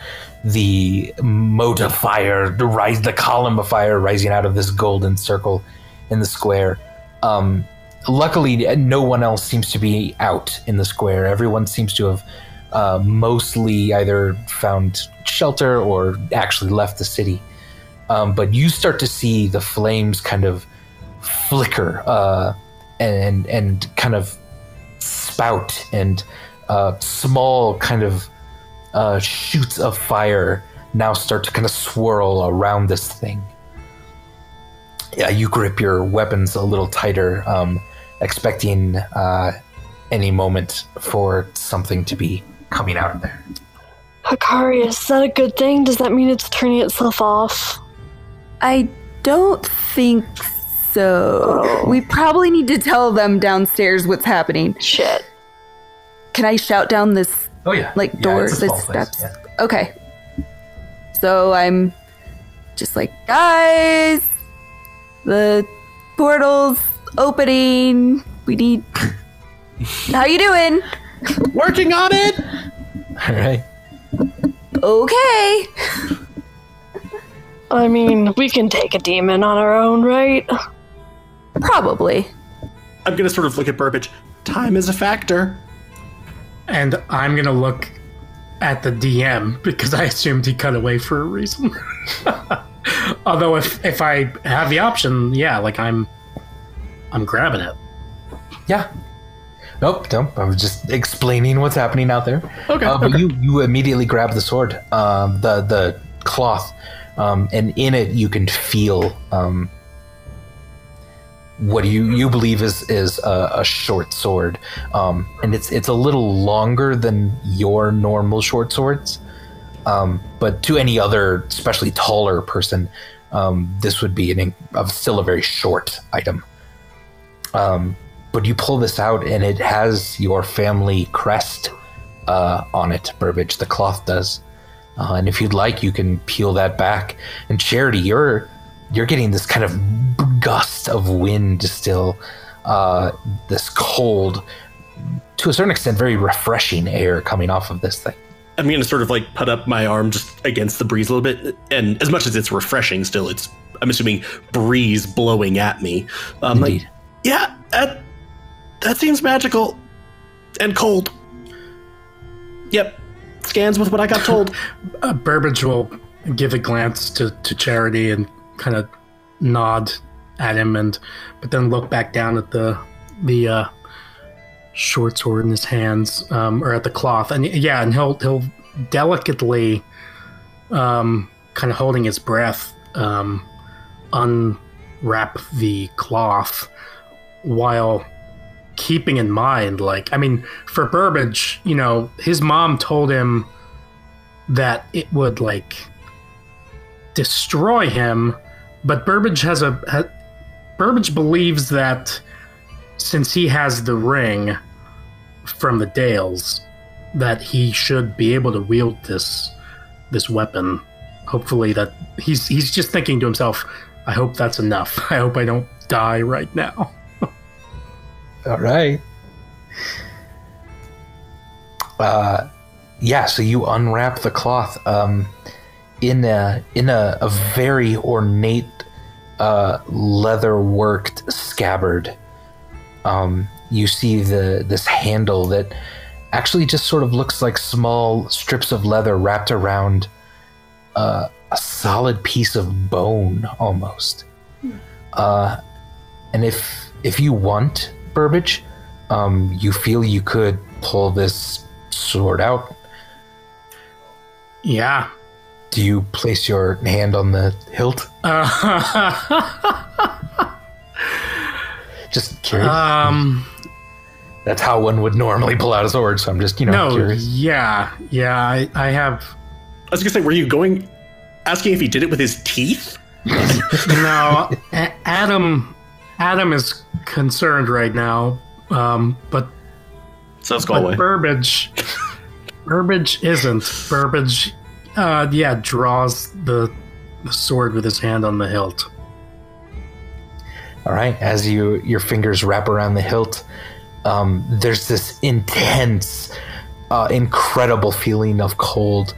the mote of fire, the rise, the column of fire rising out of this golden circle in the square. Um, luckily, no one else seems to be out in the square. Everyone seems to have uh, mostly either found shelter or actually left the city. Um, but you start to see the flames kind of flicker uh, and and kind of spout and uh, small kind of uh, shoots of fire now start to kind of swirl around this thing. Yeah, you grip your weapons a little tighter, um, expecting uh, any moment for something to be coming out of there. Hakari, is that a good thing? Does that mean it's turning itself off? I don't think so. We probably need to tell them downstairs what's happening. Shit. Can I shout down this Oh yeah, like Yeah, door, it's this steps? yeah. Okay. So I'm just like, guys, the portal's opening. We need. How you doing? working on it. All right. Okay. I mean, we can take a demon on our own, right? Probably. I'm gonna sort of look at Burbage. Time is a factor. And I'm gonna look at the DM because I assumed he cut away for a reason. Although if if I have the option, yeah, like I'm I'm grabbing it. Yeah. Nope, nope. I was just explaining what's happening out there. Okay, Uh, but okay. you you immediately grab the sword, um, the the cloth, um, and in it you can feel um, what you you believe is is a, a short sword, um, and it's it's a little longer than your normal short swords. Um, but to any other, especially taller person, um, this would be an still a very short item. Um, but you pull this out and it has your family crest uh, on it, Burbage. The cloth does. Uh, and if you'd like, you can peel that back. And Charity, you're you're getting this kind of gust of wind still, uh, this cold, to a certain extent, very refreshing air coming off of this thing. I'm gonna sort of like put up my arm just against the breeze a little bit, and as much as it's refreshing, still it's I'm assuming breeze blowing at me. Um, like, yeah, that that seems magical and cold. Yep, scans with what I got told. Uh, Burbage will give a glance to, to Charity and kind of nod at him, and but then look back down at the the uh, short sword in his hands, um, or at the cloth, and yeah, and he'll he'll delicately, um, kind of holding his breath, um, unwrap the cloth while keeping in mind, like I mean, for Burbage, you know, his mom told him that it would like destroy him, but Burbage has a ha, Burbage believes that since he has the ring from the Dales, that he should be able to wield this this weapon. Hopefully, that he's he's just thinking to himself, "I hope that's enough. I hope I don't die right now." All right. Uh, yeah. So you unwrap the cloth um, in a in a, a very ornate uh, leather worked scabbard. Um, you see the this handle that actually just sort of looks like small strips of leather wrapped around uh, a solid piece of bone almost. Uh, and if if you want Burbage, um, you feel you could pull this sword out. Yeah. Do you place your hand on the hilt? Just curious. um. That's how one would normally pull out a sword. So I'm just you know No. curious. Yeah. Yeah. I, I have. I was gonna say, were you going asking if he did it with his teeth? No. A- Adam. Adam is concerned right now. Um. But So let's go But away. Burbage, Burbage isn't. Burbage, uh, yeah, draws the, the sword with his hand on the hilt. All right, as you your fingers wrap around the hilt, um, there's this intense, uh, incredible feeling of cold.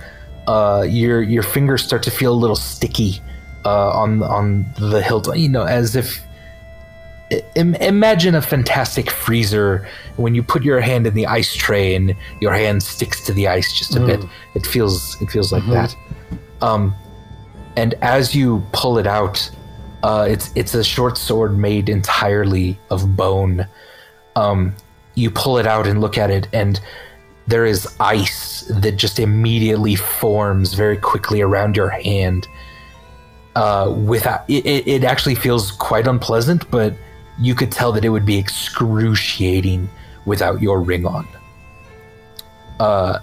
Uh, your your fingers start to feel a little sticky uh, on on the hilt. You know, as if imagine a fantastic freezer when you put your hand in the ice tray and your hand sticks to the ice just a bit. It feels it feels like that. Um, and as you pull it out, uh, it's it's a short sword made entirely of bone. Um, you pull it out and look at it, and there is ice that just immediately forms very quickly around your hand. Uh, without it, it, it actually feels quite unpleasant, but you could tell that it would be excruciating without your ring on. Uh,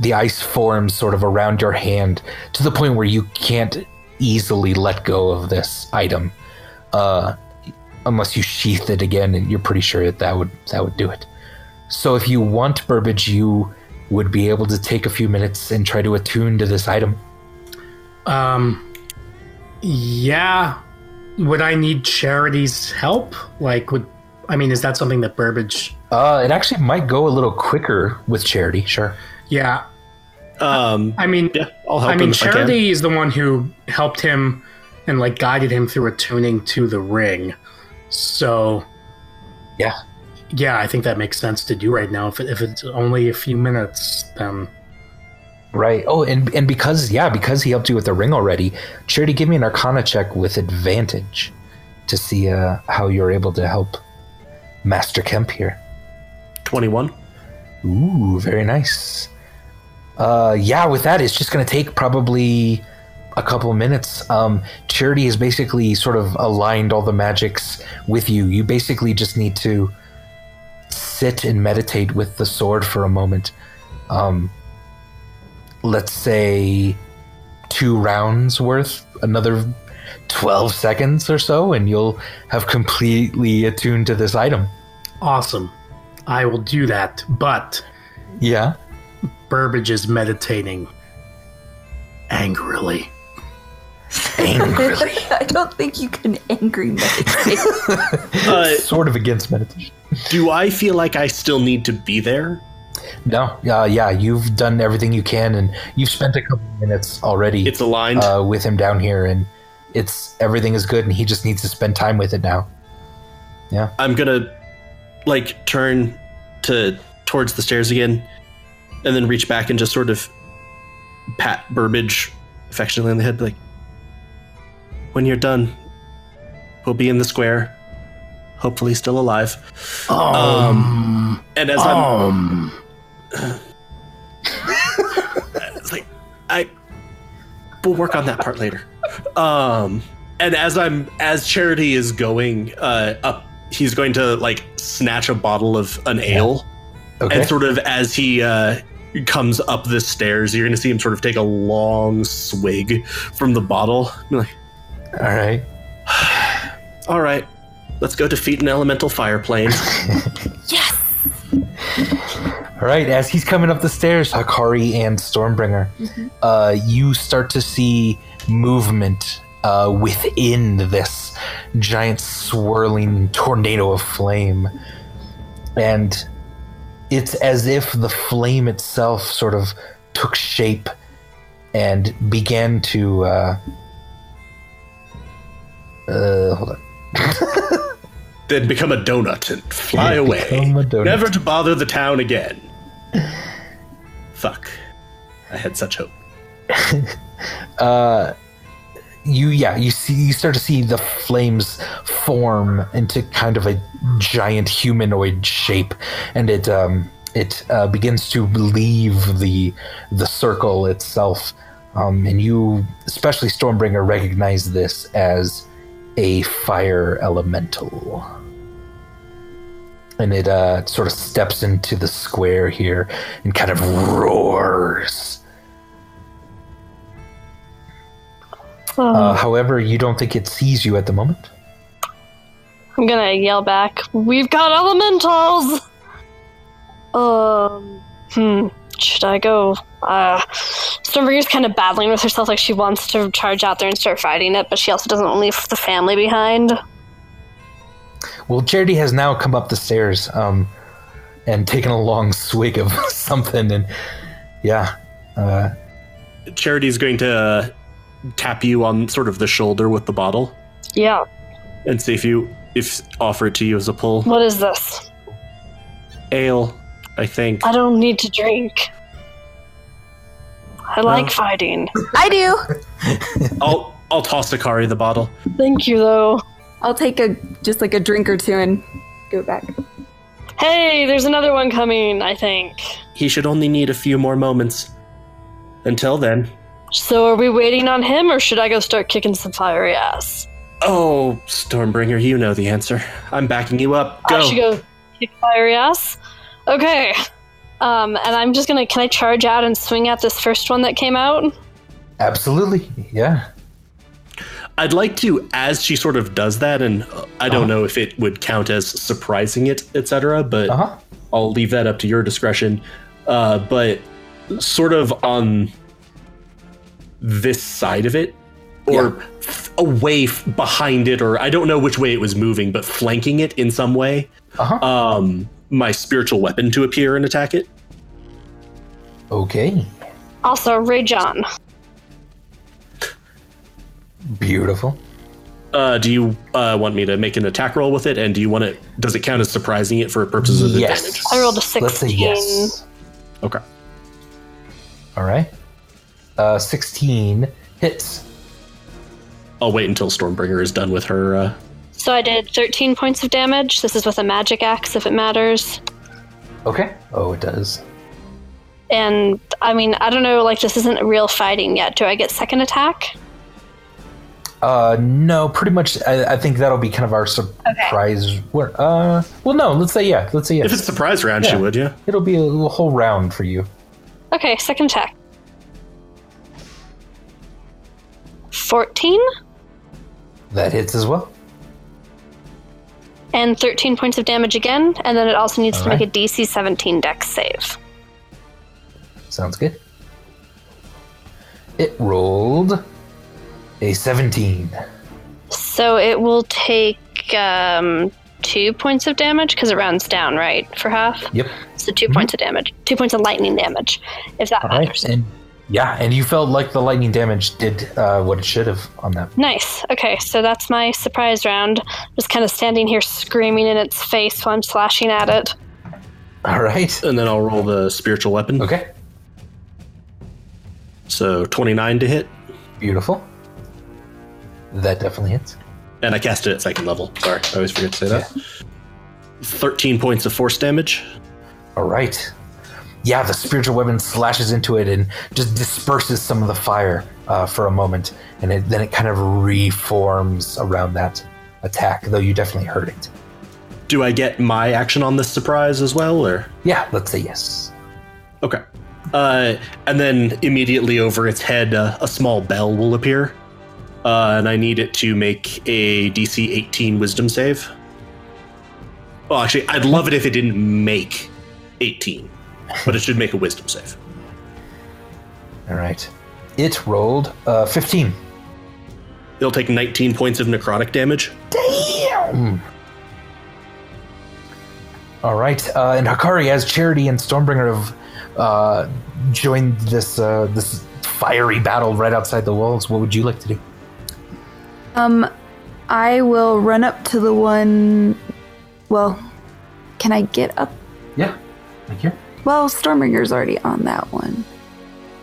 the ice forms sort of around your hand to the point where you can't easily let go of this item, uh, unless you sheath it again, and you're pretty sure that that would that would do it. So if you want Burbage, you would be able to take a few minutes and try to attune to this item. Um, yeah. Would I need Charity's help? Like, would I mean, is that something that Burbage? Uh, it actually might go a little quicker with Charity, sure. Yeah. Um, I mean, yeah, I'll help I him mean, if I. Charity is the one who helped him and like guided him through attuning to the ring. So, Yeah. yeah, I think that makes sense to do right now. If, if it's only a few minutes, then Right. Oh, and and because yeah, because he helped you with the ring already, Charity, give me an Arcana check with advantage to see uh, how you're able to help Master Kemp here. Twenty-one. Ooh, very nice. Uh, yeah, with that, it's just going to take probably a couple minutes. Um, Charity has basically sort of aligned all the magics with you. You basically just need to sit and meditate with the sword for a moment. Um, let's say two rounds worth, another 12 seconds or so, and you'll have completely attuned to this item. awesome. I will do that. But Yeah. Burbage is meditating angrily. Angrily. I don't think you can angry meditate. Uh, sort of against meditation. do I feel like I still need to be there? No, uh, yeah, you've done everything you can, and you've spent a couple minutes already It's aligned. uh, with him down here, and it's everything is good, and he just needs to spend time with it now. Yeah, I'm gonna like turn to towards the stairs again, and then reach back and just sort of pat Burbage affectionately on the head, like, "When you're done, we'll be in the square, hopefully still alive." Um, and as I'm, Um, it's like, I, we'll work on that part later. Um, and as I'm as Charity is going uh, up, he's going to like snatch a bottle of an ale. Okay. And sort of as he uh, comes up the stairs, you're going to see him sort of take a long swig from the bottle. Be like, All right. all right, let's go defeat an elemental fire plane. All right, as he's coming up the stairs, Hakari and Stormbringer, uh, you start to see movement uh, within this giant swirling tornado of flame. And it's as if the flame itself sort of took shape and began to. Uh, uh, hold on. then become a donut and fly Yeah, away. donut. Never to bother the town again. Fuck. I had such hope. uh you yeah you see you start to see the flames form into kind of a giant humanoid shape and it um it uh, begins to leave the the circle itself um and you especially stormbringer recognize this as a fire elemental and it uh sort of steps into the square here and kind of roars Oh, Uh, however, you don't think it sees you at the moment. I'm gonna yell back. We've got elementals. Um. Hmm. Should I go? Uh, Stormbringer's kind of battling with herself, like she wants to charge out there and start fighting it, but she also doesn't leave the family behind. Well, Charity has now come up the stairs um, and taken a long swig of something, and yeah, uh, Charity's going to uh, tap you on sort of the shoulder with the bottle Yeah. and see if you if offer it to you as a pull. What is this? Ale, I think. I don't need to drink. I like fighting. I do. I'll I'll toss Hakari the bottle. Thank you, though. I'll take a just like a drink or two and go back. Hey, there's another one coming. I think. He should only need a few more moments. Until then. So, are we waiting on him, or should I go start kicking some fiery ass? Oh, Stormbringer, you know the answer. I'm backing you up. Go. I should go kick fiery ass. Okay. Um, and I'm just gonna. Can I charge out and swing at this first one that came out? absolutely, yeah. I'd like to, as she sort of does that, and uh, I don't know if it would count as surprising it, etc., but Uh huh. I'll leave that up to your discretion. Uh, but sort of on this side of it, or f- away f- behind it, or I don't know which way it was moving, but flanking it in some way, Uh huh. um, my spiritual weapon to appear and attack it. Okay, Also, Rage on. Beautiful. Uh, do you uh, want me to make an attack roll with it, and do you want it? Does it count as surprising it for purposes of Yes. advantage? I rolled a Let's say 16. yes. Okay. All right. Uh, sixteen hits. I'll wait until Stormbringer is done with her. Uh, So I did 13 points of damage. This is with a magic axe, if it matters. Okay. Oh, it does. And I mean, I don't know. Like, this isn't real fighting yet. Do I get second attack? Uh, no, pretty much. I, I think that'll be kind of our surprise. Where, uh, well, no. Let's say yeah. Let's say yes. if it's a surprise round, she would, yeah. It'll be a, little whole round for you. Okay, second attack. 14 That hits as well. and 13 points of damage again, and then it also needs to Alright. make a DC 17 dex save. Sounds good. It rolled a 17. So it will take um, two points of damage because it rounds down, right? For half? Yep. So 2 points of damage. Two points of lightning damage, if that All right. matters. And yeah, and you felt like the lightning damage did uh, what it should have on that. Nice. Okay, so that's my surprise round. Just kind of standing here screaming in its face while I'm slashing at it. All right. And then I'll roll the spiritual weapon. Okay. So 29 to hit. Beautiful. That definitely hits. And I cast it at second level. Sorry, I always forget to say that. 13 points of force damage. All right. Yeah, the spiritual weapon slashes into it and just disperses some of the fire uh, for a moment, and it, then it kind of reforms around that attack. Though you definitely hurt it. Do I get my action on this surprise as well, or? Yeah, let's say yes. Okay. Uh, and then immediately over its head, uh, a small bell will appear. Uh, and I need it to make a DC 18 wisdom save. Well, actually, I'd love it if it didn't make 18, but it should make a wisdom save. All right. It rolled uh, 15. It'll take 19 points of necrotic damage. Damn. All right, uh, and Hakari, as Charity and Stormbringer have uh, joined this uh, this fiery battle right outside the walls, what would you like to do? Um, I will run up to the one. Well, can I get up? Yeah, like here. Well, Stormbringer's already on that one.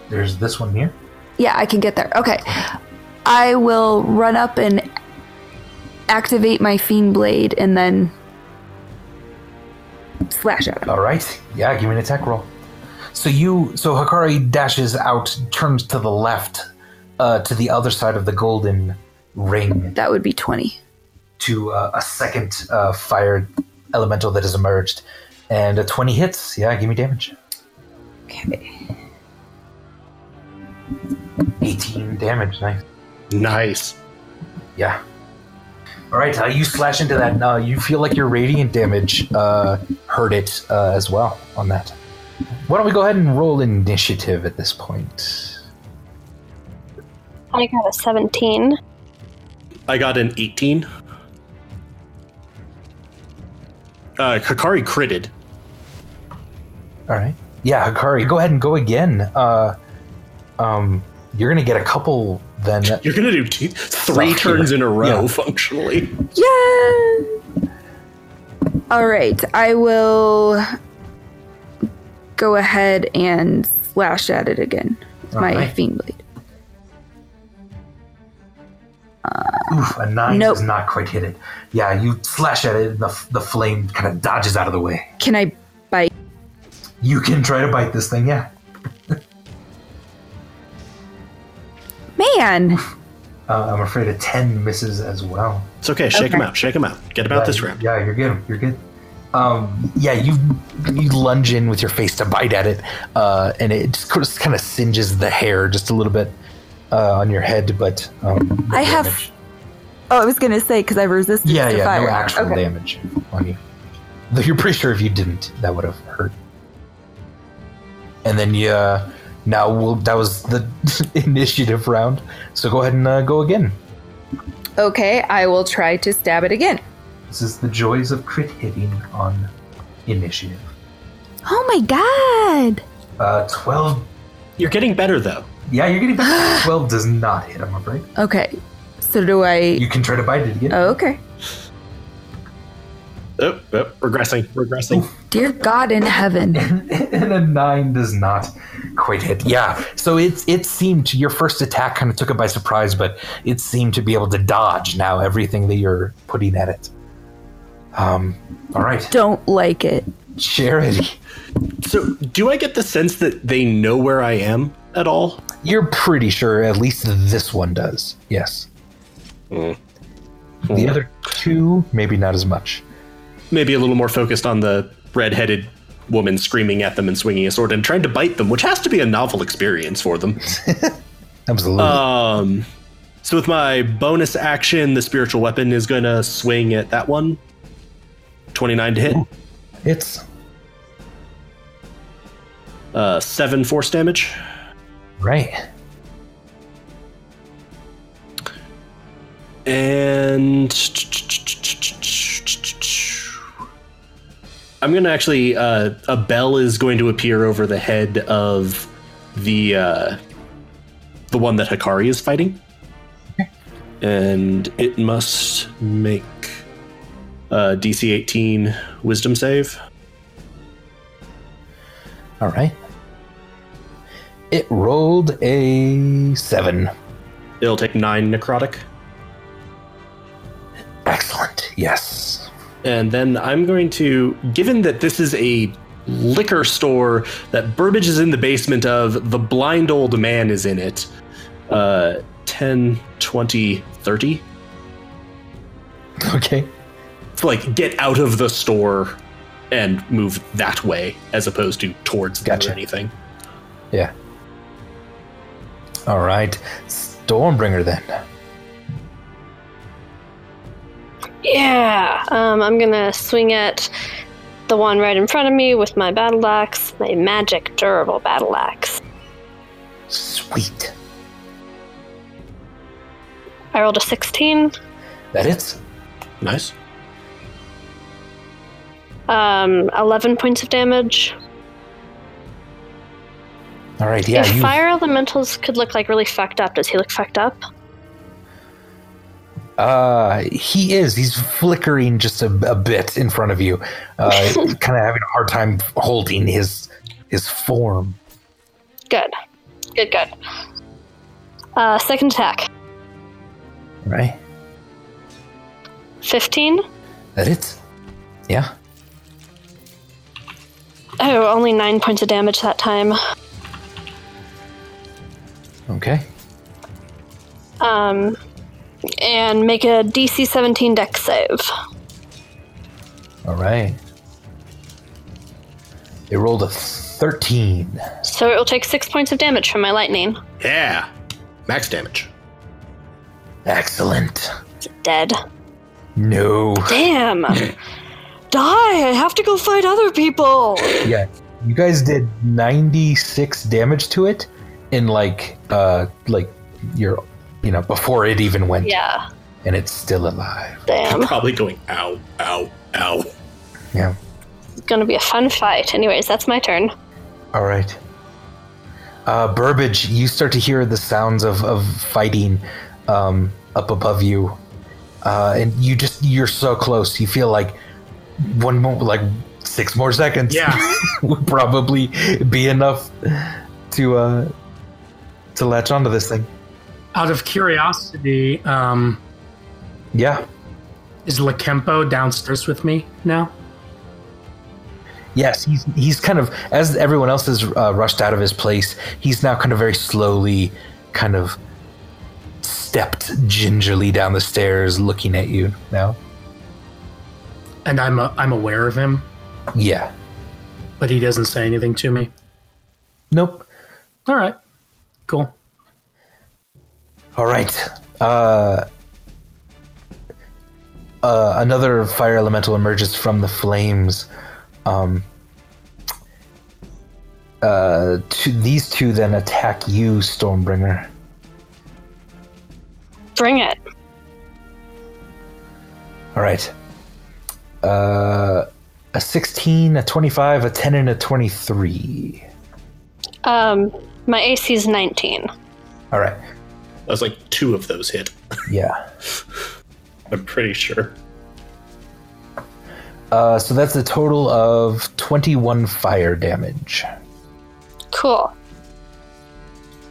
There's this one here. Yeah, I can get there. Okay. I will run up and activate my Fiend Blade and then slash at him. All right. Yeah, give me an attack roll. So you, so Hakari dashes out, turns to the left, uh, to the other side of the golden ring, That would be 20. to uh, a second uh, fire elemental that has emerged, and a twenty hits. Yeah, give me damage. Okay. Eighteen damage. Nice. Nice. Yeah. All right. Uh, you slash into that. Uh, you feel like your radiant damage uh, hurt it uh, as well on that. Why don't we go ahead and roll initiative at this point? I got a 17. I got an 18. Uh, Hakari critted. All right. Yeah, Hakari, go ahead and go again. Uh, um, you're gonna get a couple then. You're gonna do two, three Fuck, turns in a row, yeah. functionally. Yeah. All right. I will go ahead and slash at it again with my Alright. Fiend Blade. Oof, a nine Nope. does not quite hit it. Yeah, you slash at it, and the the flame kind of dodges out of the way. Can I bite? You can try to bite this thing. Yeah. Man. Uh, I'm afraid a ten misses as well. It's okay. Shake him out. Shake him out. Get about Yeah, this you- round. Yeah, you're good. You're good. Um, yeah, you you lunge in with your face to bite at it, uh, and it just kind of singes the hair just a little bit uh, on your head, but um, no I have- damage. Oh, I was gonna say because I've resisted yeah, to yeah, fire. no actual okay. damage on you. Though you're pretty sure if you didn't, that would have hurt. And then you uh, now we'll, that was the initiative round, so go ahead and uh, go again. Okay, I will try to stab it again. This is the joys of crit hitting on initiative. Oh my god! Uh, Twelve You're getting better though. Yeah, you're getting back. 12 does not hit, I'm afraid. Okay, so do I? You can try to bite it again. Oh, okay. Oh, oh, regressing. Regressing. Dear God in heaven. and a 9 does not quite hit. Yeah, so it, it seemed your first attack kind of took it by surprise, but it seemed to be able to dodge now everything that you're putting at it. Um, all right, Don't like it. Charity. So, do I get the sense that they know where I am at all? You're pretty sure at least this one does. Yes. Mm. The other two, maybe not as much. Maybe a little more focused on the red-headed woman screaming at them and swinging a sword and trying to bite them, which has to be a novel experience for them. Absolutely. Um, so with my bonus action, the spiritual weapon is going to swing at that one. 29 to hit. it's Uh, 7 force damage. right. And I'm gonna actually. Uh, a bell is going to appear over the head of the uh, the one that Hakari is fighting, and it must make a DC 18 Wisdom save. All right. It rolled a seven. It'll take nine necrotic, Excellent. Yes. and then I'm going to, given that this is a liquor store that Burbage is in the basement of, the blind old man is in it. Uh, 10, 20, 30. Okay. to like get out of the store and move that way as opposed to towards Gotcha. or anything. Yeah. All right. Stormbringer then. Yeah, um, I'm gonna swing at the one right in front of me with my battle axe, my magic durable battle axe. Sweet. I rolled a 16. That hits. Nice. Um, 11 points of damage. All right. Yeah. if You. fire elementals could look like really fucked up, does he look fucked up? Uh, he is. He's flickering just a, a bit in front of you. Uh, kind of having a hard time holding his his form. Good. Good, good. Uh, second attack. Right. 15. That hits. Yeah. Oh, only 9 points of damage that time. Okay. Um, and make a DC 17 dex save. All right. It rolled a thirteen. So it will take 6 points of damage from my lightning. Yeah. Max damage. Excellent. Is it dead? No. Damn! Die! I have to go fight other people! Yeah. You guys did ninety six damage to it in like uh like your you know before it even went. Yeah, And it's still alive. damn. Probably going ow, ow, ow. Yeah. It's gonna be a fun fight. Anyways, that's my turn. All right. Uh, Burbage, you start to hear the sounds of, of fighting um, up above you, uh, and you just you're so close. You feel like one more, like six more seconds, Yeah. would probably be enough to uh, to latch onto this thing. Out of curiosity, um, Yeah, is Lakempo downstairs with me now? yes, he's he's kind of as everyone else has uh, rushed out of his place. He's now kind of very slowly, kind of stepped gingerly down the stairs, looking at you now. And I'm uh, I'm aware of him, Yeah. but he doesn't say anything to me. Nope. All right, cool. All right. Uh, uh, another fire elemental emerges from the flames. Um, uh, two, these two then attack you, Stormbringer. Bring it. All right. Uh, a 16, a 25, a 10, and a 23. Um, my AC is 19. All right. That was like two of those hit. Yeah. I'm pretty sure. Uh, so that's a total of 21 fire damage. Cool.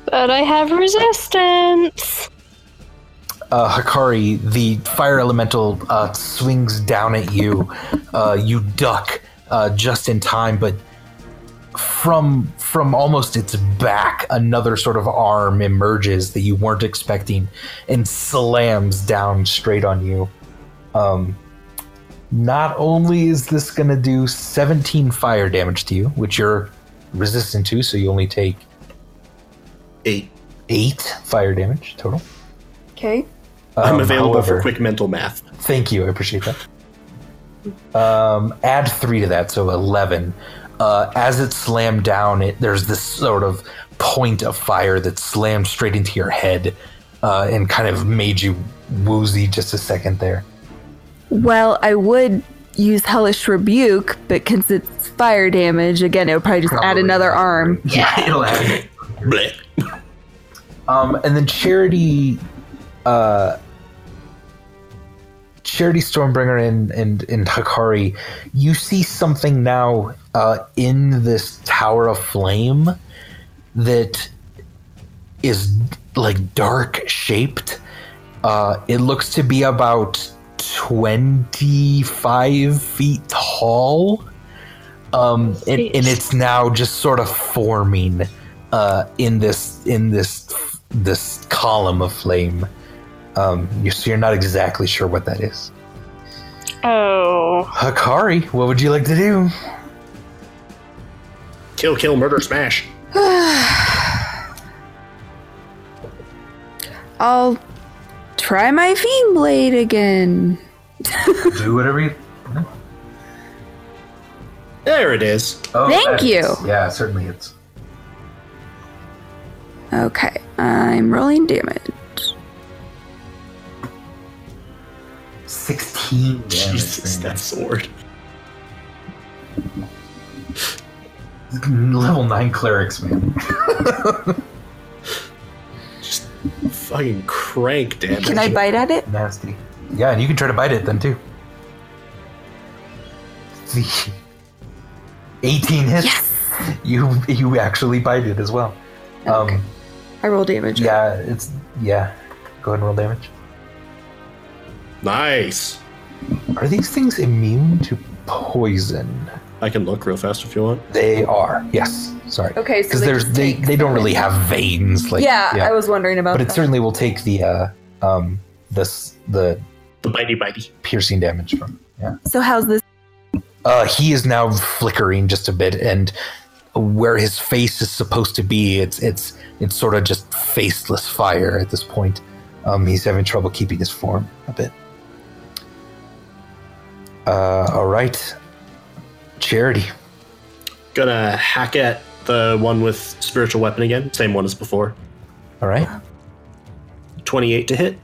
But I have resistance. uh, Hakari, the fire elemental uh, swings down at you. Uh, you duck uh, just in time, but from from almost its back, another sort of arm emerges that you weren't expecting and slams down straight on you. Um, not only is this going to do 17 fire damage to you, which you're resistant to, so you only take Eight. eight fire damage total. Okay. I'm Um, available however- for quick mental math. Thank you. I appreciate that. Um, add three to that, so 11. Uh, as it slammed down, it there's this sort of point of fire that slammed straight into your head uh, and kind of made you woozy just a second there. Well, I would use Hellish Rebuke, but since it's fire damage, again, it would probably just add Probably. another arm. Yeah, it'll add. Blech. Um, and then Charity, uh, Charity Stormbringer and and and Hakari, you see something now uh, in this tower of flame that is like dark shaped. Uh, it looks to be about twenty five feet tall. Um, and, and it's now just sort of forming uh, in this in this this column of flame. Um, you so you're not exactly sure what that is. Oh. Hakari, what would you like to do? Kill, kill, murder, smash. I'll try my Fiend Blade again. do whatever you. There it is. Oh, Thank you. is- Yeah, certainly it's. Okay, I'm rolling damage. Sixteen damage. Jesus, that sword. level nine clerics, man. Just fucking crank damage. Can I bite at it? Nasty. Yeah, and you can try to bite it then too. The eighteen hits. Yes. You you actually bite it as well. Okay. Um, I roll damage. yeah, it's yeah. Go ahead and roll damage. Nice. Are these things immune to poison? I can look real fast if you want. They are. Yes. Sorry. Okay, Because they there's they they don't really have veins like yeah, I was wondering about but it certainly will take the uh um this the The bitey bitey. piercing damage from yeah. So how's this? Uh, he is now flickering just a bit, and where his face is supposed to be, it's it's it's sort of just faceless fire at this point. Um, he's having trouble keeping his form a bit. Uh, all right, Charity. Gonna hack at the one with spiritual weapon again. Same one as before. All right, 28 to hit.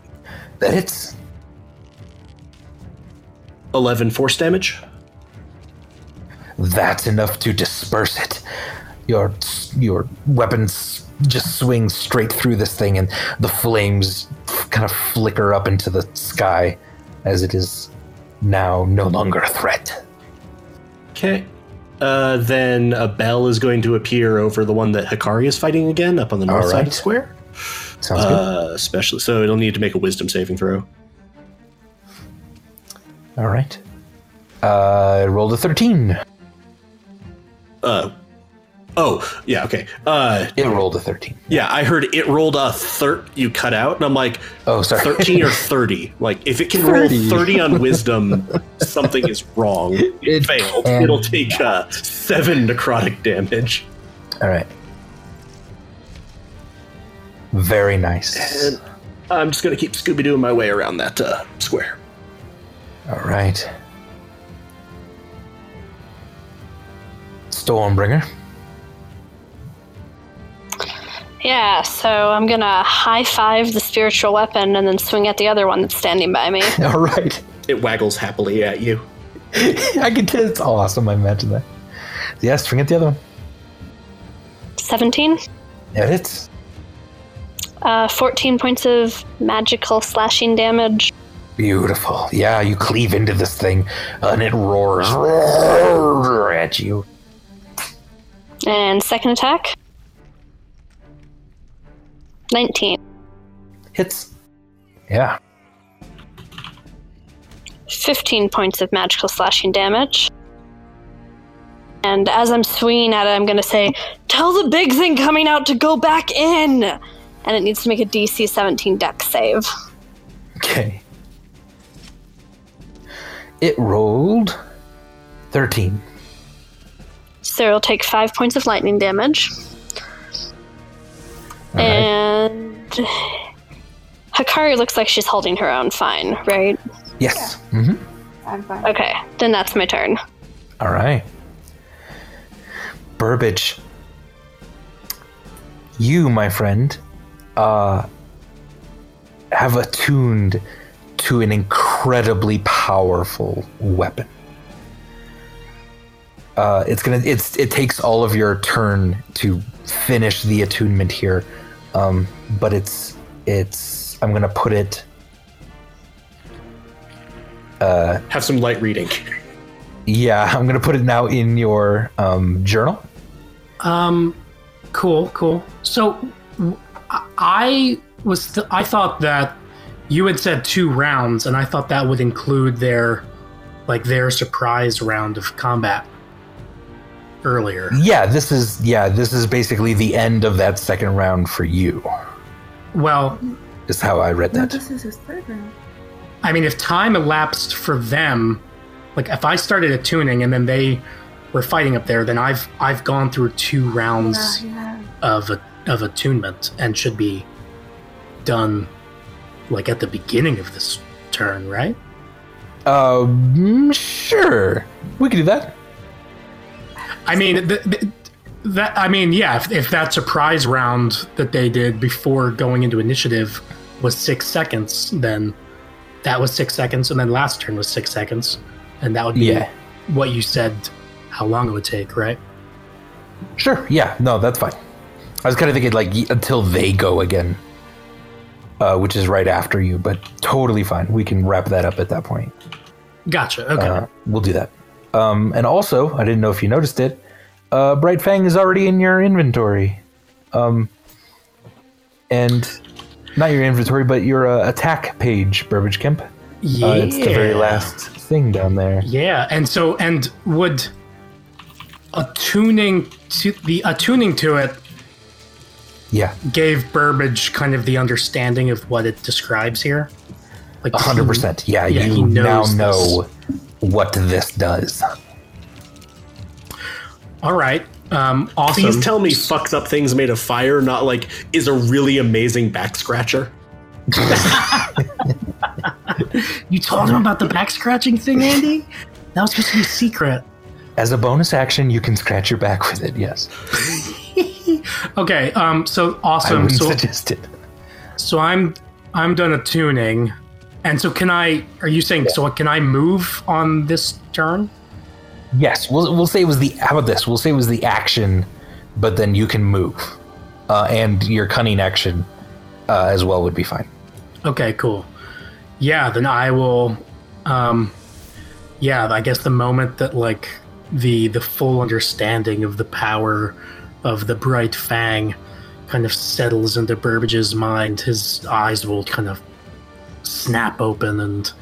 that hits. 11 force damage. That's enough to disperse it. Your your weapons just swing straight through this thing, and the flames kind of flicker up into the sky as it is now no longer a threat. Okay. Uh, then a bell is going to appear over the one that Hakari is fighting again, up on the north All side of the square. Sounds good. Uh, especially, so it'll need to make a wisdom saving throw. All right. Uh, rolled a thirteen. Uh, oh, yeah, okay. Uh, It rolled a thirteen. yeah, I heard it rolled a third. You cut out, and I'm like, Oh, sorry. 13 or 30. Like, if it can 30. roll 30 on wisdom, something is wrong. It, It failed. can It'll take uh, seven necrotic damage. All right. Very nice. And I'm just going to keep Scooby Dooing my way around that uh, square. All right. Stormbringer. Yeah, so I'm gonna high five the spiritual weapon and then swing at the other one that's standing by me. All right. It waggles happily at you. I can tell it's awesome. I imagine that. Yes, forget the other one. 17. Yeah, it's Uh, 14 points of magical slashing damage. beautiful. Yeah, you cleave into this thing, and it roars at you. And second attack. 19. Hits. Yeah. 15 points of magical slashing damage. And as I'm swinging at it, I'm going to say, Tell the big thing coming out to go back in! And it needs to make a DC 17 dex save. Okay. It rolled thirteen. So it'll take 5 points of lightning damage. All right. And. Hakari looks like she's holding her own fine, right? Yes. hmm I'm fine. Okay, then that's my turn. All right. Burbage. You, my friend, uh, have attuned to an incredibly powerful weapon. uh, it's gonna it's it takes all of your turn to finish the attunement here, um, but it's it's I'm gonna put it. Have some light reading. Yeah, I'm gonna put it now in your um, journal. Um, cool, cool. So, I was th- I thought that you had said two rounds, and I thought that would include their like their surprise round of combat earlier. Yeah, this is yeah this is basically the end of that second round for you. Well, Is how I read No, that. this is his third round. I mean, if time elapsed for them, like if I started attuning and then they were fighting up there, then I've I've gone through two rounds Yeah, of a, of attunement and should be done like at the beginning of this turn, right? Um, sure, we can do that. I mean, th- th- that I mean, yeah. If, if that surprise round that they did before going into initiative was six seconds, then that was six seconds, and then last turn was six seconds, and that would be Yeah. what you said. How long it would take, right? Sure. Yeah. No, that's fine. I was kind of thinking like until they go again, uh, which is right after you, but totally fine. We can wrap that up at that point. Gotcha. Okay. Uh, we'll do that. Um, and also, I didn't know if you noticed it. Uh, Bright Fang is already in your inventory. Um, and not your inventory, but your uh, attack page, Burbage Kemp. yeah. Uh, it's the very last thing down there. Yeah, and so and would attuning to the attuning to it Yeah, gave Burbage kind of the understanding of what it describes here. Like a hundred percent. Yeah, Yeah, he you now knows know what this does. All right. Um, awesome. Please tell me fucks up things made of fire, not like is a really amazing back scratcher. You told him about the back scratching thing, Andy. That was supposed to be a secret. As a bonus action, you can scratch your back with it. Yes, Okay. Um. So awesome. wouldn't So suggest it. so I'm I'm done attuning, and so can I? Are you saying so? Can I move on this turn? Yes, we'll we'll say it was the. How about this? We'll say it was the action, but then you can move, uh, and your cunning action uh, as well would be fine. Okay, cool. Yeah, then I will um yeah, I guess the moment that like the the full understanding of the power of the bright fang kind of settles into Burbage's mind, his eyes will kind of snap open and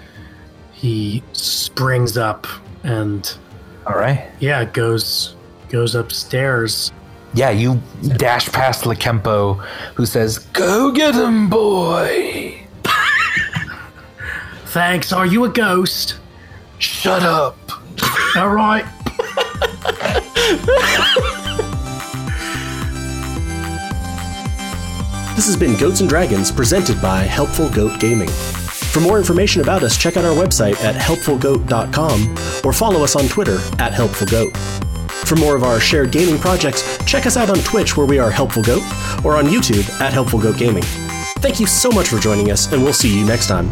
he springs up and All right. yeah, goes goes upstairs. Yeah, you dash past Lakempo, who says, "Go get him, boy." Thanks, are you a ghost? Shut up. All right. This has been Goats and Dragons presented by Helpful Goat Gaming. For more information about us, check out our website at helpfulgoat.com or follow us on Twitter at helpfulgoat. For more of our shared gaming projects, check us out on Twitch where we are Helpful Goat or on YouTube at Helpful Goat Gaming. Thank you so much for joining us, and we'll see you next time.